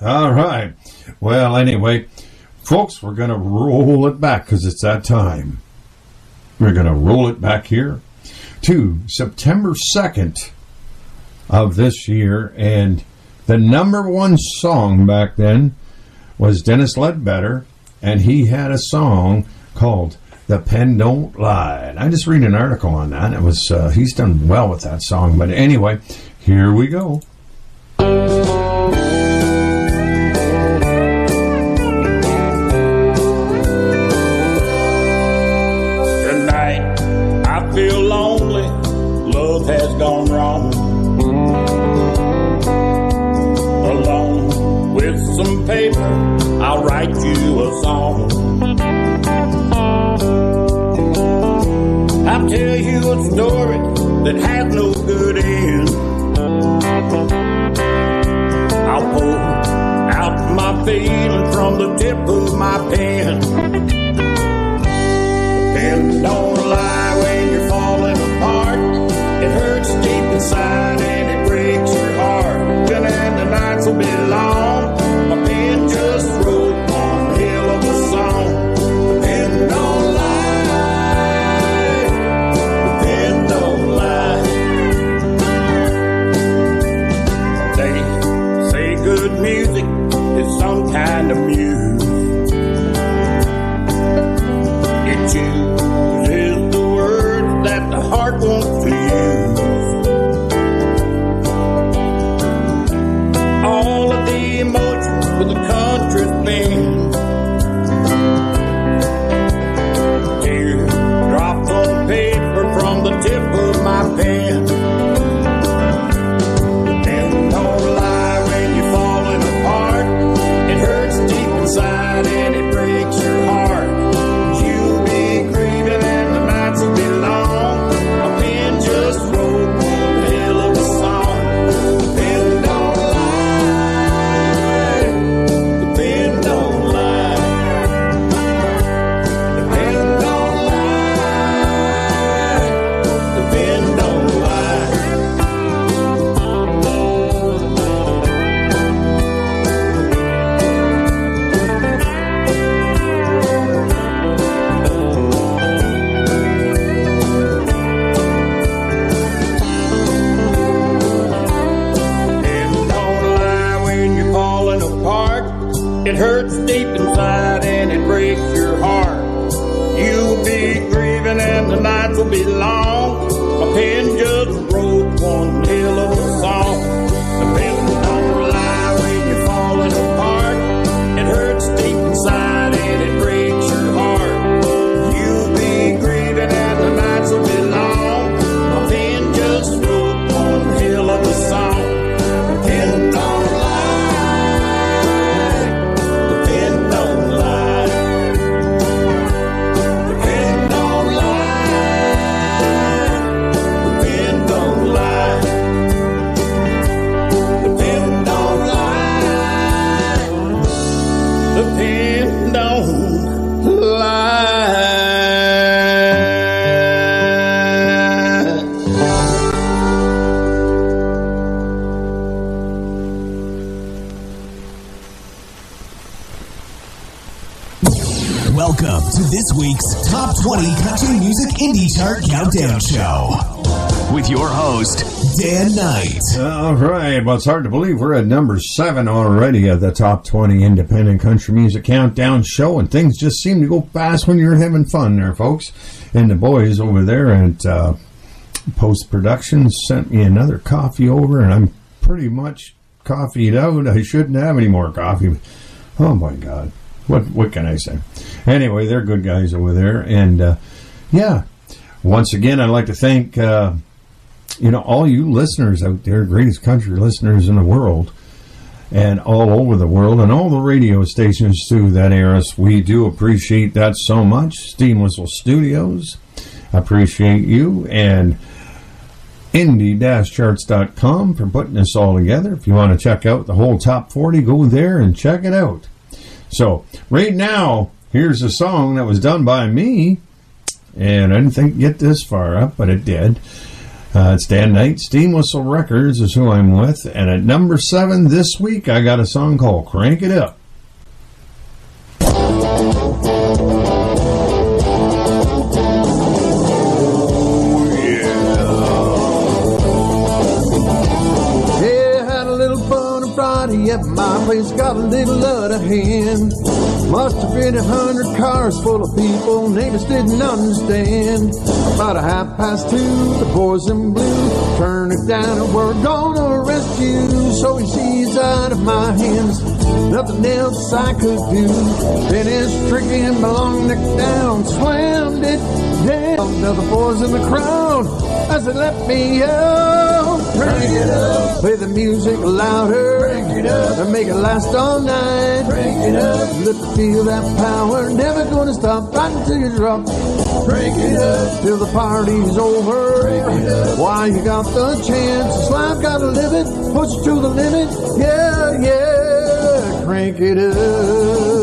All right. Well, anyway, folks, we're going to roll it back because it's that time. We're going to roll it back here to September 2nd of this year. And The number one song back then was Dennis Ledbetter, and he had a song called "The Pen Don't Lie." And I just read an article on that. It was uh, he's done well with that song. But anyway, here we go. Paper, I'll write you a song. I'll tell you a story that has no good end. I'll pour out my feelings from the tip of my pen. And don't lie a country it's hard to believe we're at number seven already of the top 20 independent country music countdown show, and things just seem to go fast when you're having fun there, folks. And the boys over there at uh, post production sent me another coffee over, and I'm pretty much coffeeed out. I shouldn't have any more coffee. Oh, my God. What, what can I say? Anyway, they're good guys over there. And, uh, yeah, once again, I'd like to thank. Uh, you know, all you listeners out there, greatest country listeners in the world, and all over the world, and all the radio stations too that air us. We do appreciate that so much. Steam Whistle Studios, appreciate you, and indie-charts.com for putting this all together. If you want to check out the whole top 40, go there and check it out. So, right now, here's a song that was done by me, and I didn't think get this far up, but it did. Uh, it's Dan Knight. Steam Whistle Records is who I'm with. And at number seven this week, I got a song called Crank It Up. At my place got a little out of hand. Must have been a hundred cars full of people, neighbors didn't understand. About a half past two, the boys in blue turn it down and we're gonna arrest you. So he sees out of my hands, nothing else I could do. Finished drinking my long neck down, slammed it down. Now the boys in the crowd as they let me out. Crank it up, play the music louder. Crank it up, and make it last all night. Crank it up, let feel that power. Never gonna stop until you drop. Crank it up till the party's over. Why you got the chance? This life gotta live it, push it to the limit. Yeah, yeah, crank it up.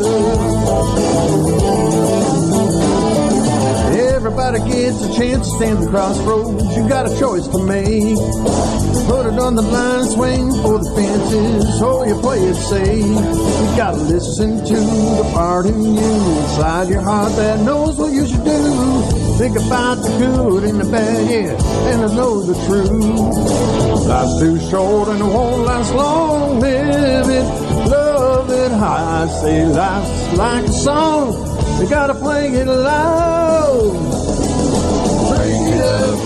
Everybody gets a chance to stand the crossroads. You got a choice to make. Put it on the line, swing for the fences, or you play it safe. You gotta listen to the part in you inside your heart that knows what you should do. Think about the good and the bad, yeah, and I know the truth. Life's too short and it won't last long. Live it, love it, I say life's like a song. You gotta play it loud.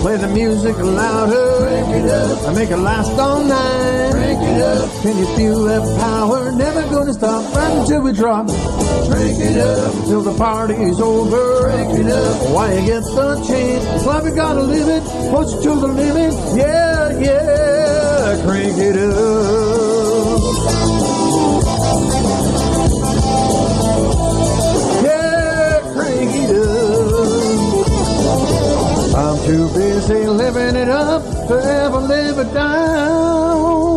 Crank it up. Play the music louder. Crank it up. I make it last all night. Crank it up. Can you feel that power? Never gonna stop right until we drop. Crank it up. Till the party's over. Crank it up. Why you get the chance? Why we gotta live it? Push it to the limit. Yeah, yeah. Crank it up. Too busy living it up to ever live it down.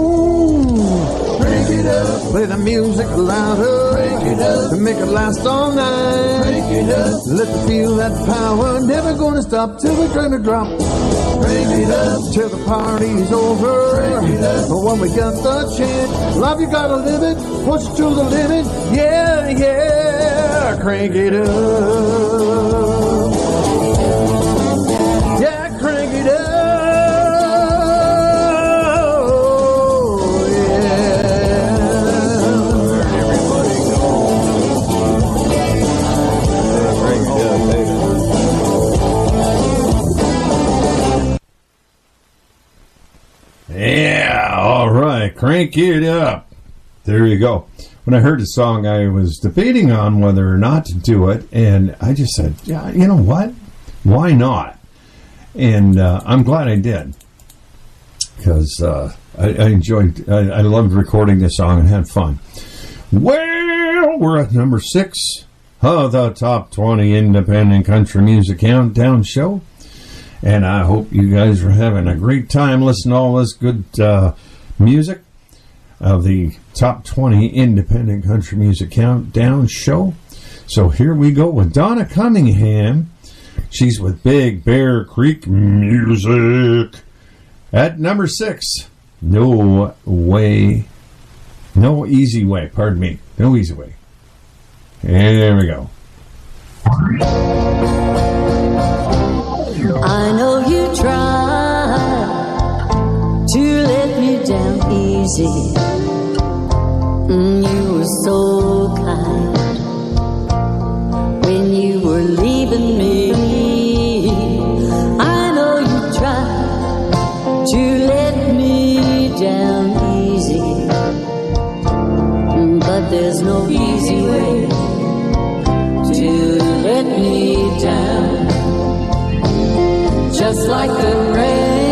Crank it up. Play the music louder. Crank it up. To make it last all night. Crank it up. Let me feel that power. Never gonna stop till we turn to drop. Crank it up. Till the party's over. Crank it up. But when we got the chance, love you gotta live it. Push it to the limit. Yeah, yeah. Crank it up. Right, crank it up. There you go. When I heard the song, I was debating on whether or not to do it, and I just said, yeah, you know what? Why not? And uh, I'm glad I did because uh, I, I enjoyed, I, I loved recording this song and had fun. Well, we're at number six of the top 20 independent country music countdown show. And I hope you guys are having a great time listening to all this good uh, music of the top 20 independent country music countdown show. So here we go with Donna Cunningham. She's with Big Bear Creek Music. At number six, No Way, No Easy Way, pardon me, No Easy Way. And there we go. Mm, You were so kind when you were leaving me. I know you tried to let me down easy, but there's no easy way to let me down. Just like the rain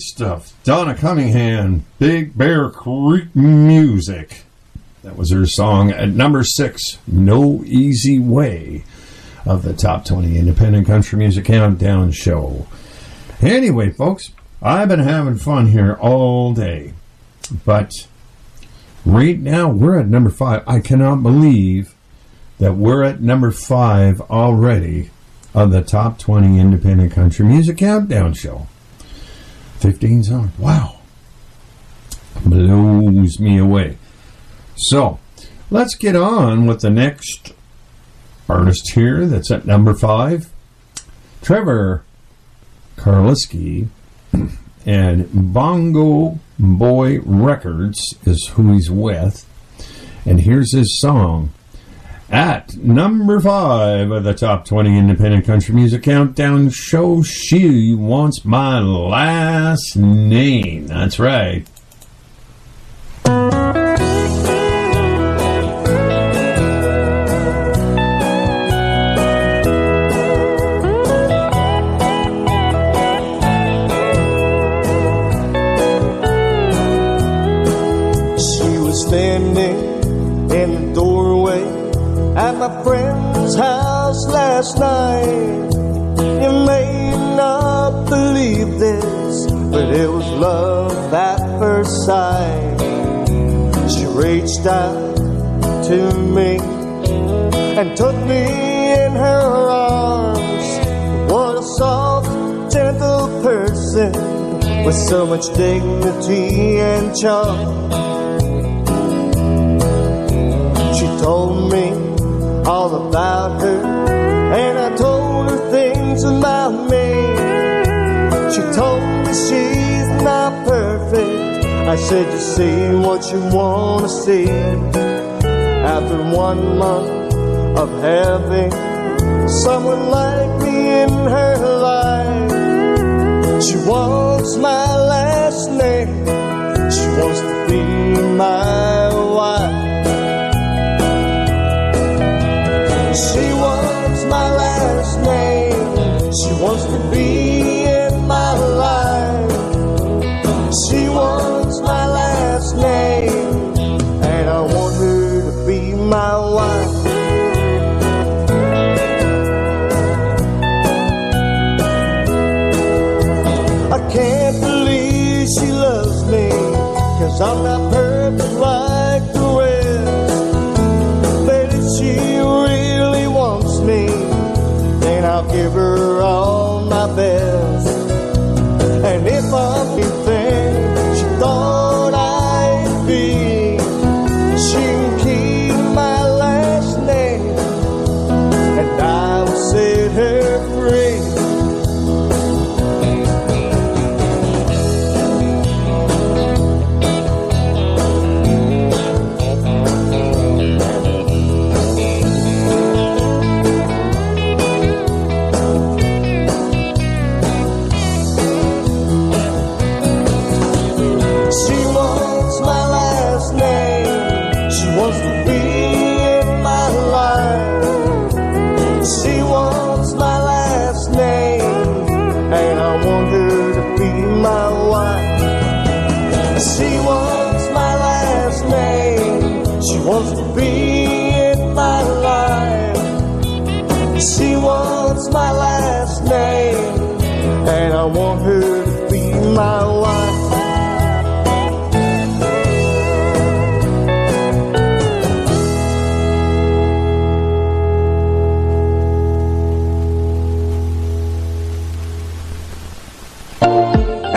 Stuff. Donna Cunningham, Big Bear Creek Music. That was her song at number six, No Easy Way, of the Top 20 Independent Country Music Countdown Show. Anyway, folks, I've been having fun here all day. But right now, we're at number five. I cannot believe that we're at number five already of the top 20 independent country music countdown show. 15 songs. Wow. Blows me away. So, let's get on with the next artist here that's at number five. Trevor Carlesi [CLEARS THROAT] and Bongo Boy Records is who he's with. And here's his song. At number five of the top 20 independent country music countdown show, She Wants My Last Name. That's right. And took me in her arms. What a soft, gentle person with so much dignity and charm. She told me all about her, and I told her things about me. She told me she's not perfect. I said, You see what you want to see. After one month of having someone like me in her life, she wants my last name. She wants to be my wife. She wants my last name. She wants to be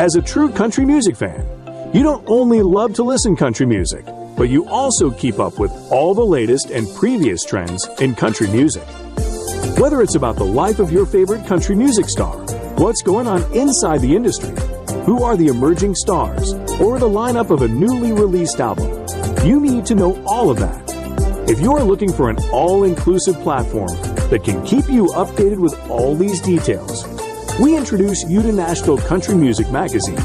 As a true country music fan, you don't only love to listen country music, but you also keep up with all the latest and previous trends in country music. Whether it's about the life of your favorite country music star, what's going on inside the industry, who are the emerging stars, or the lineup of a newly released album, you need to know all of that. If you're looking for an all inclusive platform that can keep you updated with all these details, we introduce you to Nashville Country Music Magazine.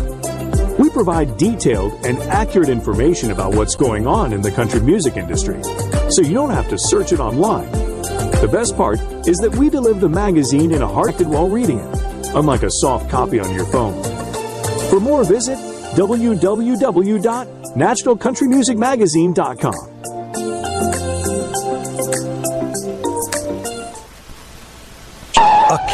We provide detailed and accurate information about what's going on in the country music industry, so you don't have to search it online. The best part is that we deliver the magazine in a hard while reading it, unlike a soft copy on your phone. For more, visit www.nationalcountrymusicmagazine.com.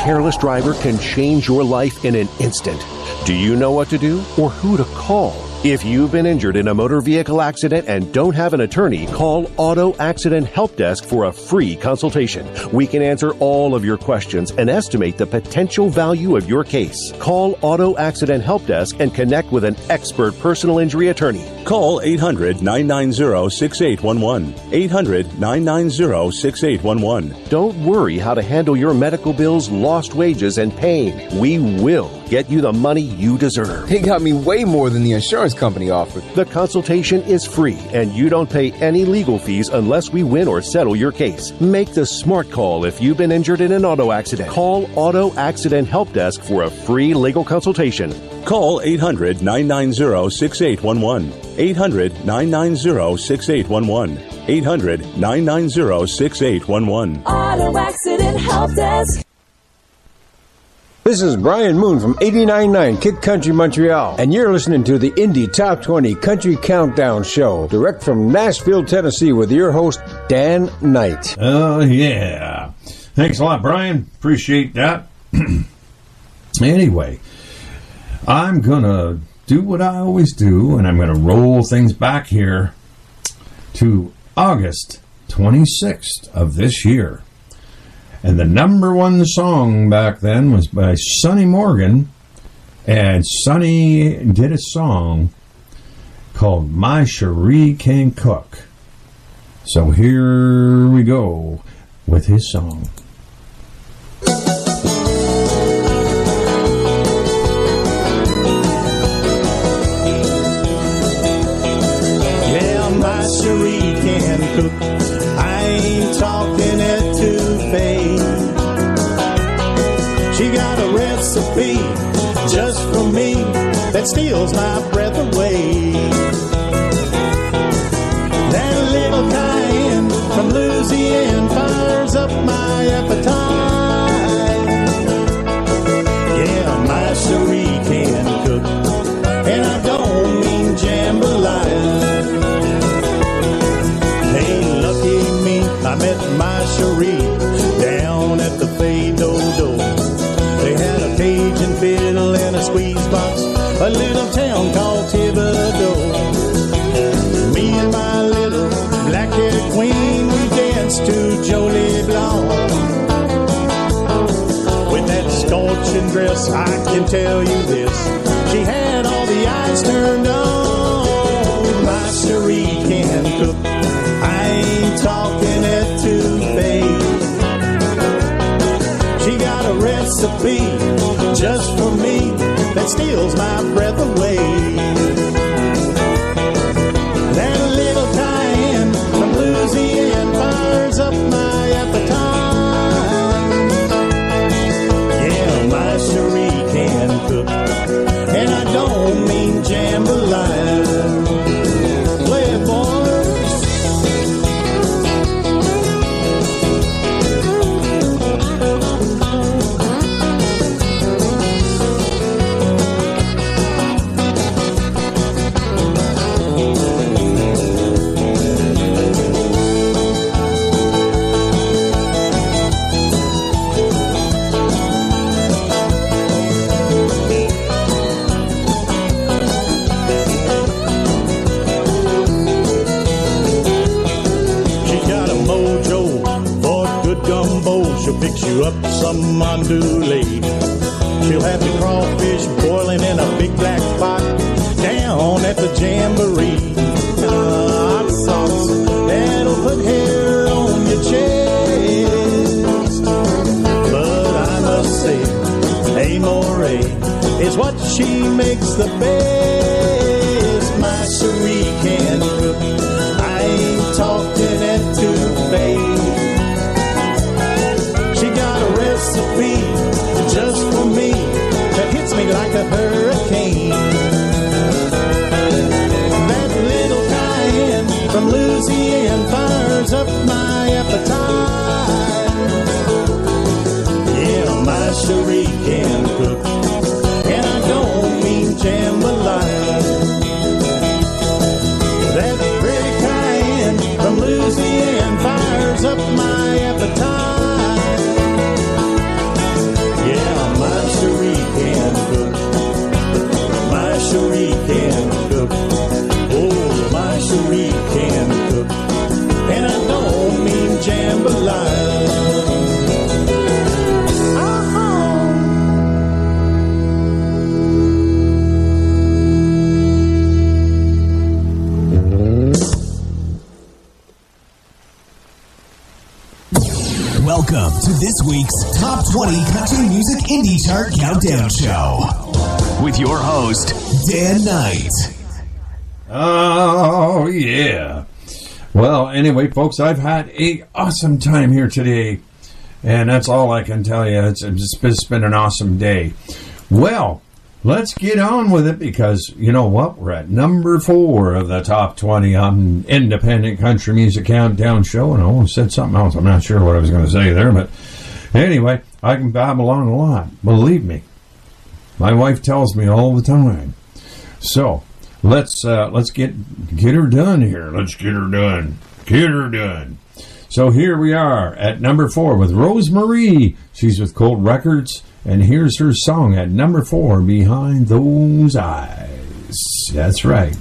careless driver can change your life in an instant. Do you know what to do or who to call? If you've been injured in a motor vehicle accident and don't have an attorney, call Auto Accident Help Desk for a free consultation. We can answer all of your questions and estimate the potential value of your case. Call Auto Accident Help Desk and connect with an expert personal injury attorney. Call 800 990 6811. 800 990 6811. Don't worry how to handle your medical bills, lost wages, and pain. We will get you the money you deserve. They got me way more than the insurance company offered. The consultation is free, and you don't pay any legal fees unless we win or settle your case. Make the smart call if you've been injured in an auto accident. Call Auto Accident Help Desk for a free legal consultation. Call 800 990 6811. 800 990 6811. 800 990 6811. Auto Accident Help Desk. This is Brian Moon from 89.9 Kick Country Montreal, and you're listening to the Indie Top 20 Country Countdown Show, direct from Nashville, Tennessee, with your host, Dan Knight. Oh, yeah. Thanks a lot, Brian. Appreciate that. [CLEARS THROAT] anyway, I'm to do what I always do, and I'm to roll things back here to August 26th of this year. And the number one song back then was by Sonny Morgan. And Sonny did a song called My Cherie Can Cook. So here we go with his song. My Cherie can cook. I ain't talking fame. She got a recipe just for me that steals my breath away. That little cayenne from Louisiana fires up my appetite. A little town called Thibodaux. Me and my little black-haired queen, we danced to Jolie Blanc. With that scorching dress, I can tell you this, she had all the eyes turned on. My Cherie can cook. I ain't talking to fake. She got a recipe just for steals my breath up some mandule. She'll have the crawfish boiling in a big black pot down at the jamboree. Hot sauce that'll put hair on your chest. But I must say, amore is what she makes the best. My hurricane. That little cayenne from Louisiana fires up my appetite. Yeah, my charade. Welcome to this week's Top 20 Country Music Indie Chart Countdown Show with your host, Dan Knight. Oh, yeah. Well, anyway, folks, I've had a awesome time here today, and that's all I can tell you. It's, it's been an awesome day. Well, Let's get on with it because you know what? We're at number four of the top 20 on Independent Country Music Countdown Show, and I almost said something else. I'm not sure what I was going to say there, but anyway, I can babble on a lot. Believe me, my wife tells me all the time. So let's uh, let's get get her done here. Let's get her done. Get her done. So here we are at number four with Rosemarie. She's with Colt Records. And here's her song at number four, Behind Those Eyes. That's right.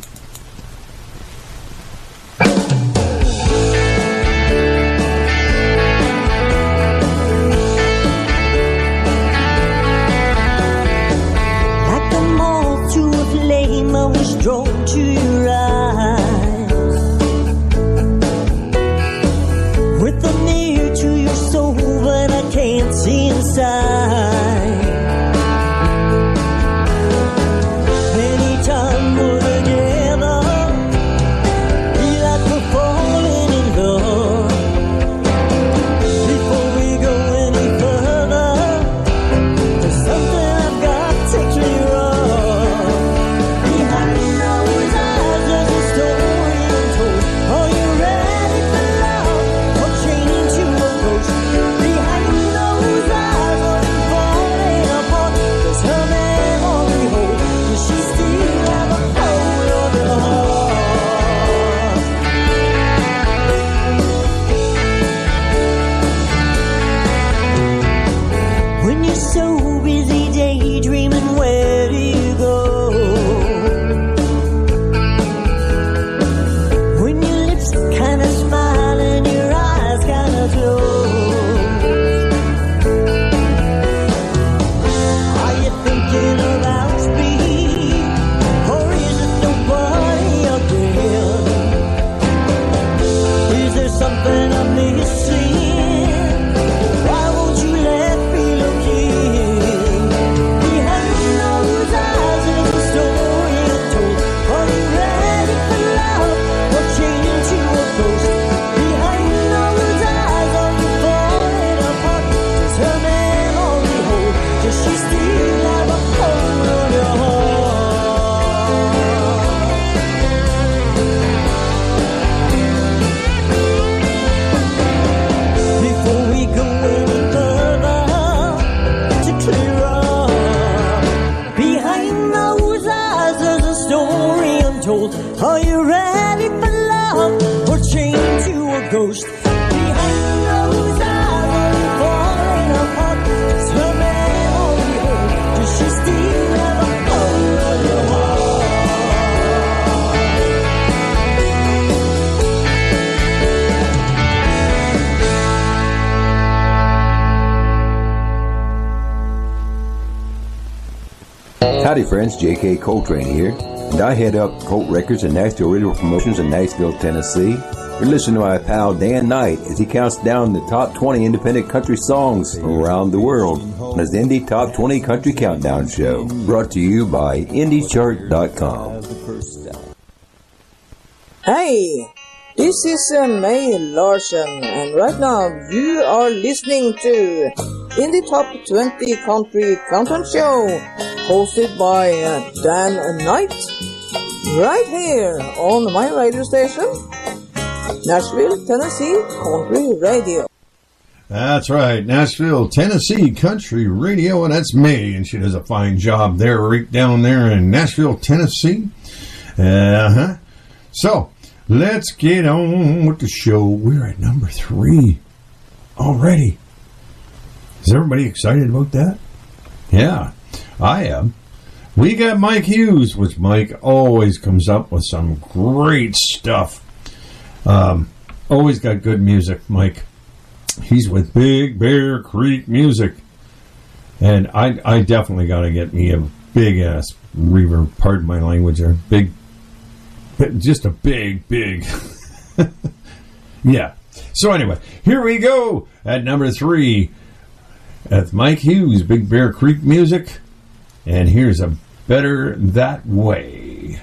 friends, J.K. Coltrain here, and I head up Colt Records and Nashville Original Promotions in Nashville, Tennessee. You're listening to my pal Dan Knight as he counts down the top 20 independent country songs around the world on his Indie Top 20 Country Countdown Show, brought to you by IndieChart.com. Hey, this is uh, May Larson, and right now you are listening to Indie Top 20 Country Countdown Show hosted by uh, Dan Knight, right here on my radio station, Nashville, Tennessee Country Radio. That's right, Nashville, Tennessee Country Radio, and that's me, and she does a fine job there, right down there in Nashville, Tennessee. Uh huh. So, let's get on with the show. We're at number three already. Is everybody excited about that? Yeah, I am. We got Mike Hughes, which Mike always comes up with some great stuff. Um, always got good music, Mike. He's with Big Bear Creek Music. And I, I definitely got to get me a big ass reverb, pardon my language, or big, just a big, big. [LAUGHS] yeah. So, anyway, here we go at number three at Mike Hughes, Big Bear Creek Music. And here's a Better That Way.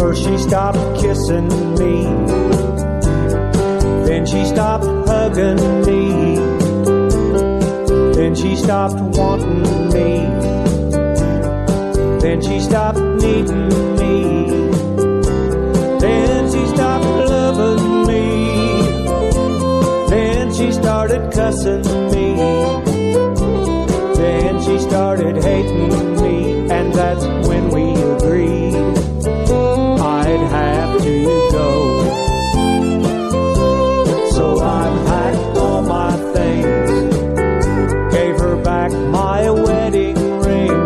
First she stopped kissing me. Then she stopped hugging me. Then she stopped wanting cussing me. Then she started hating me. And that's when we agreed I'd have to go. So I packed all my things, gave her back my wedding ring,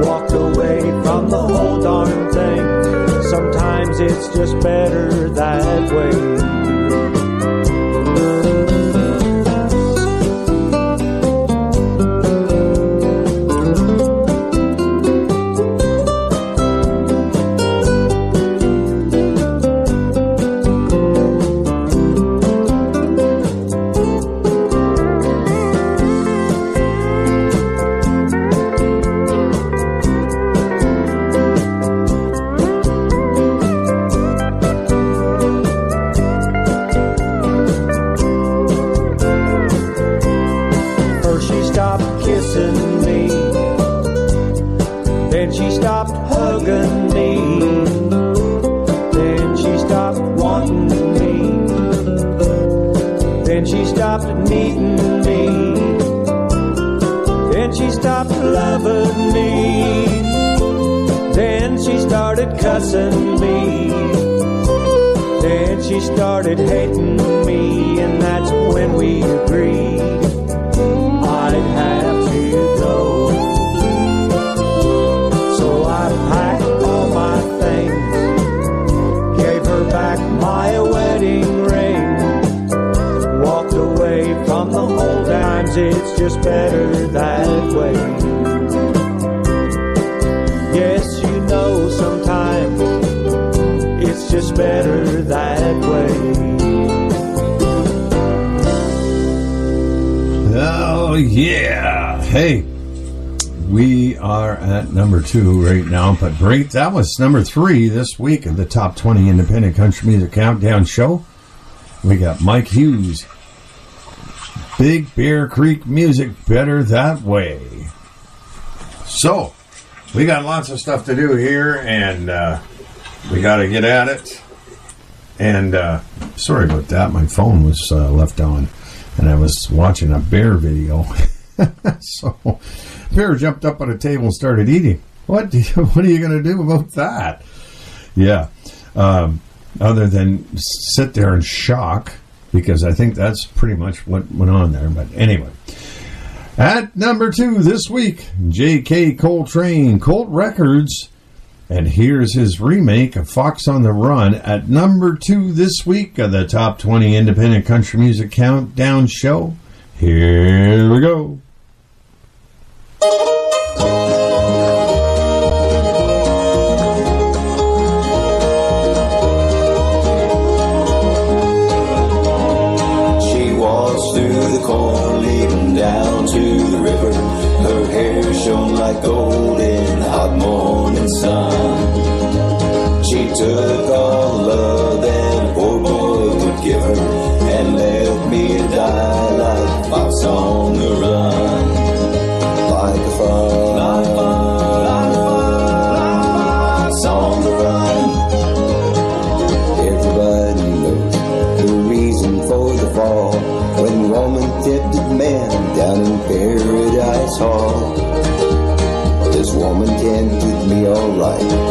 walked away from the whole darn thing. Sometimes it's just better that way. Great. That was number three this week of the top 20 independent country music countdown show. We got Mike Hughes, Big Bear Creek Music, Better That Way. So, we got lots of stuff to do here, and uh, we got to get at it. And uh, sorry about that. My phone was uh, left on, and I was watching a bear video. [LAUGHS] so, bear jumped up on a table and started eating. What? Do you, [LAUGHS] what are you going to do about that? Yeah. Um, other than sit there in shock, because I think that's pretty much what went on there. But anyway. At number two this week, J.K. Coltrain, Colt Records. And here's his remake of Fox on the Run at number two this week of the top 20 independent country music countdown show. Here we go.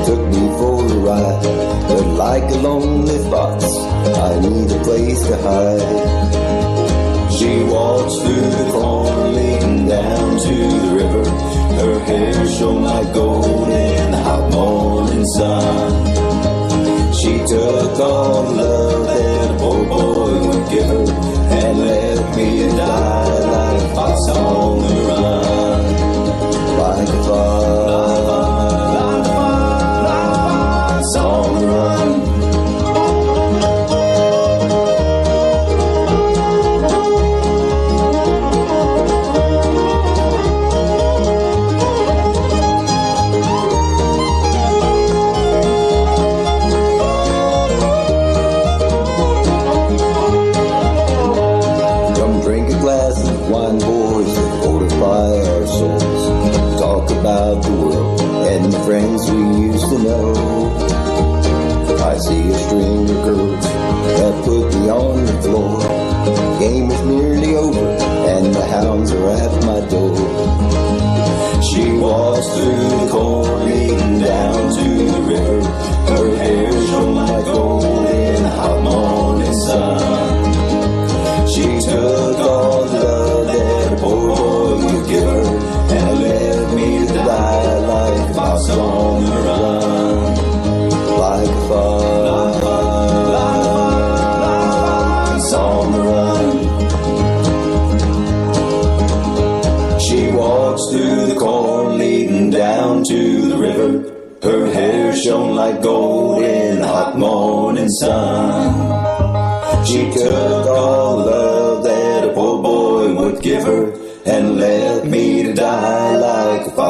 Took me for a ride, but like a lonely fox, I need a place to hide. She walks through the corn leading down to the river. Her hair shone like gold in the hot morning sun. She took all the love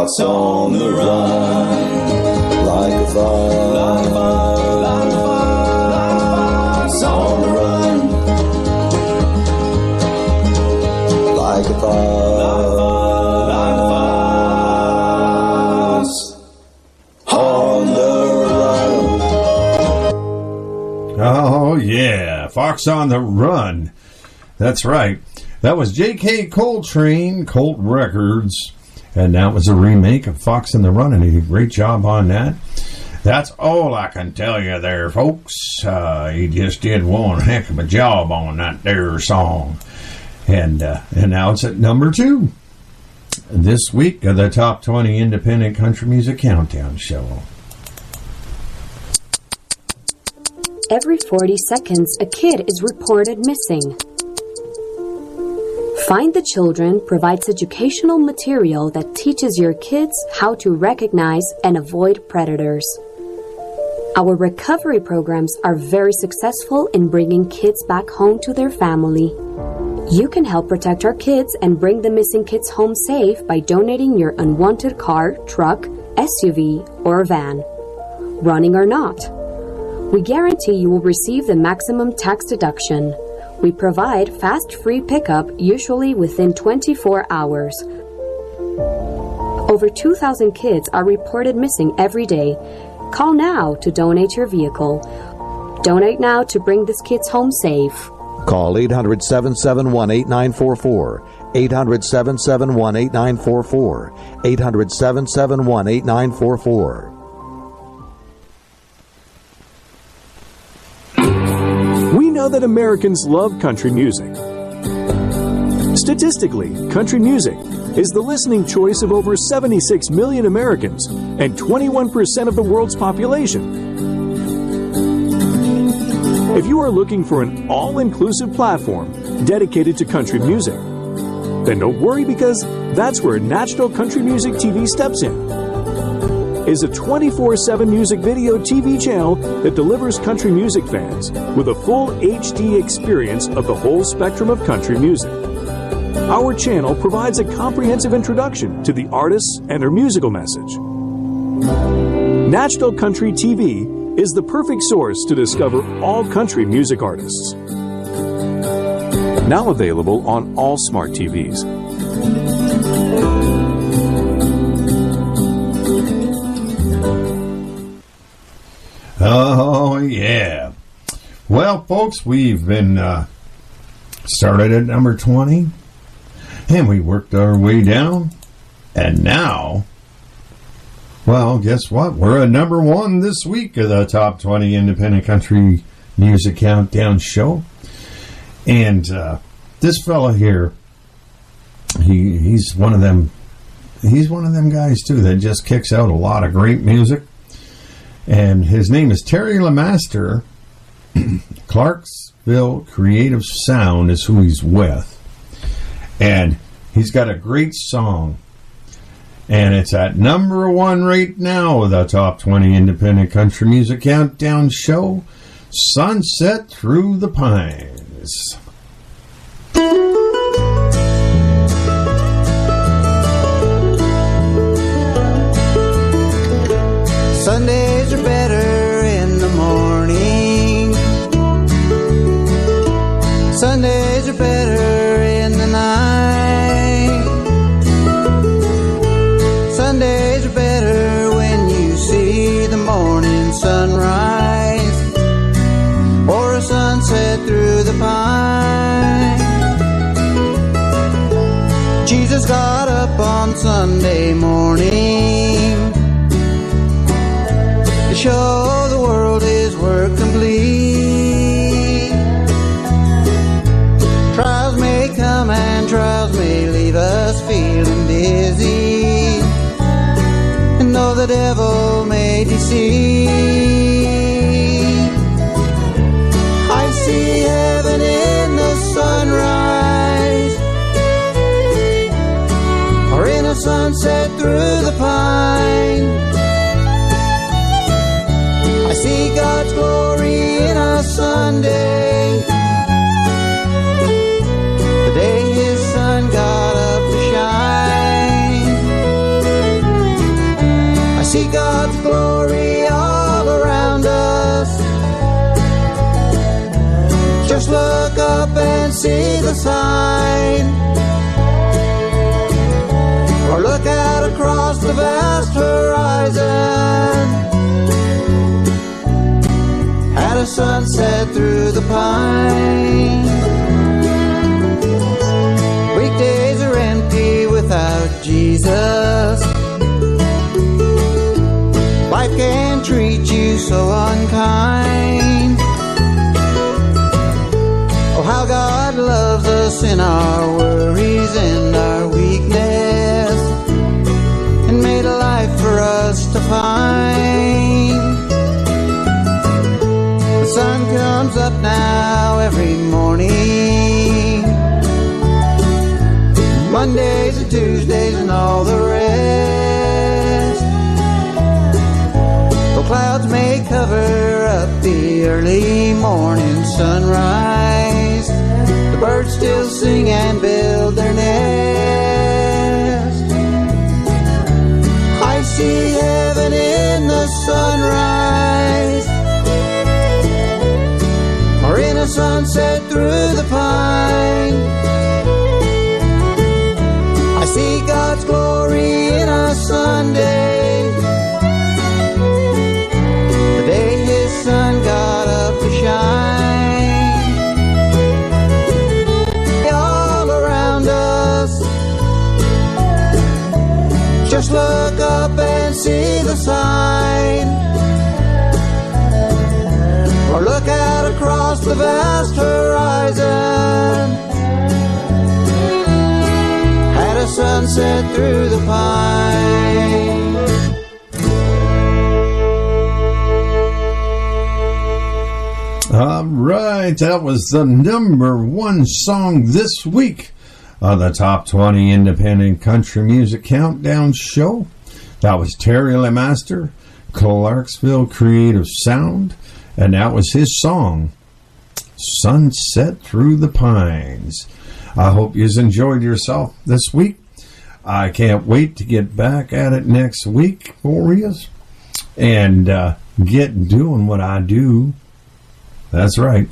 like a fox on the run. Like a fox, on the run. Like a fox on the run. Oh, yeah. Fox on the Run. That's right. That was J.K. Coltrain, Colt Records. And that was a remake of Fox on the Run, and he did a great job on that. That's all I can tell you there, folks. Uh, he just did one heck of a job on that there song. And, uh, and now it's at number two. This week of the Top 20 Independent Country Music Countdown Show. Every 40 seconds, a kid is reported missing. Find the Children provides educational material that teaches your kids how to recognize and avoid predators. Our recovery programs are very successful in bringing kids back home to their family. You can help protect our kids and bring the missing kids home safe by donating your unwanted car, truck, SUV, or van. Running or not. We guarantee you will receive the maximum tax deduction. We provide fast free pickup usually within 24 hours. Over 2,000 kids are reported missing every day. Call now to donate your vehicle. Donate now to bring these kids home safe. Call 800 771 8944. 800 771 8944. 800 771 8944. That Americans love country music. Statistically, country music is the listening choice of over 76 million Americans and 21% of the world's population. If you are looking for an all inclusive platform dedicated to country music, then don't worry because that's where National Country Music TV steps in. Is a 24 7 music video TV channel that delivers country music fans with a full HD experience of the whole spectrum of country music. Our channel provides a comprehensive introduction to the artists and their musical message. National Country TV is the perfect source to discover all country music artists. Now available on all smart TVs. Well, folks, we've been uh, started at number 20 and we worked our way down. And now, well, guess what? We're at number one this week of the top 20 independent country music countdown show. And uh, this fella here, he he's one of them. He's one of them guys too that just kicks out a lot of great music. And his name is Terry LeMaster. [CLEARS THROAT] Clarksville Creative Sound is who he's with. And he's got a great song. And it's at number one right now with the top 20 independent country music countdown show Sunset Through the Pines. Jesus got up on Sunday morning to show the world his work complete. Trials may come and trials may leave us feeling dizzy. And though the devil may deceive, through the pine. I see God's glory in a Sunday. The day His sun got up to shine. I see God's glory all around us. Just look up and see the sign. The vast horizon Had a sunset through the pine. Weekdays are empty without Jesus. Life can treat you so unkind. Oh, how God loves us in our worries and our still sing and build their nest. I see heaven in the sunrise or in a sunset through the pine. I see God's glory in a Sunday. Just look up and see the sign. Or look out across the vast horizon at a sunset through the pine. All right, that was the number one song this week on the top 20 independent country music countdown show. That was Terry LeMaster, Clarksville Creative Sound, and that was his song, Sunset Through the Pines. I hope you've enjoyed yourself this week. I can't wait to get back at it next week for you and uh, get doing what I do. That's right.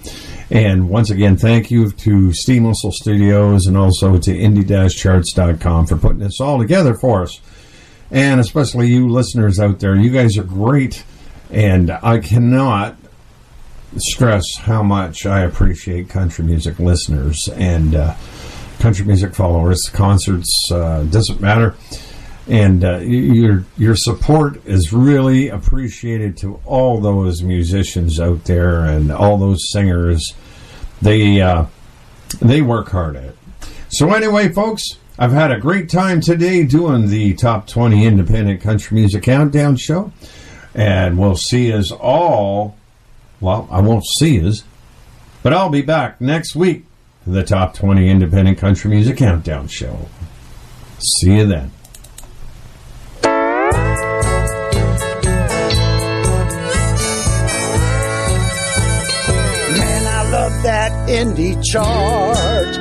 And once again, thank you to Steam Whistle Studios and also to indie-charts.com for putting this all together for us. And especially you listeners out there, you guys are great. And I cannot stress how much I appreciate country music listeners and uh, country music followers. Concerts uh, doesn't matter, and uh, your your support is really appreciated to all those musicians out there and all those singers. They uh, they work hard at it. So anyway, folks. I've had a great time today doing the top 20 independent country music countdown show. And we'll see us all well, I won't see us, but I'll be back next week for the Top 20 Independent Country Music Countdown Show. See you then. Indie chart.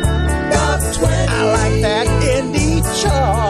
Top 20. I like that indie chart.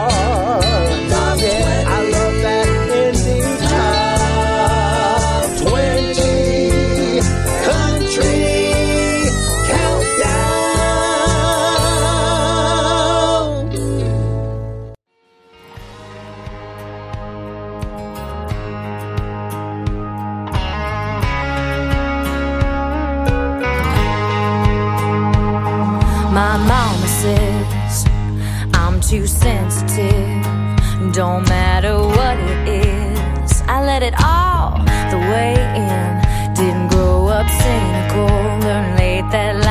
Don't matter what it is, I let it all the way in. Didn't grow up cynical, learn late that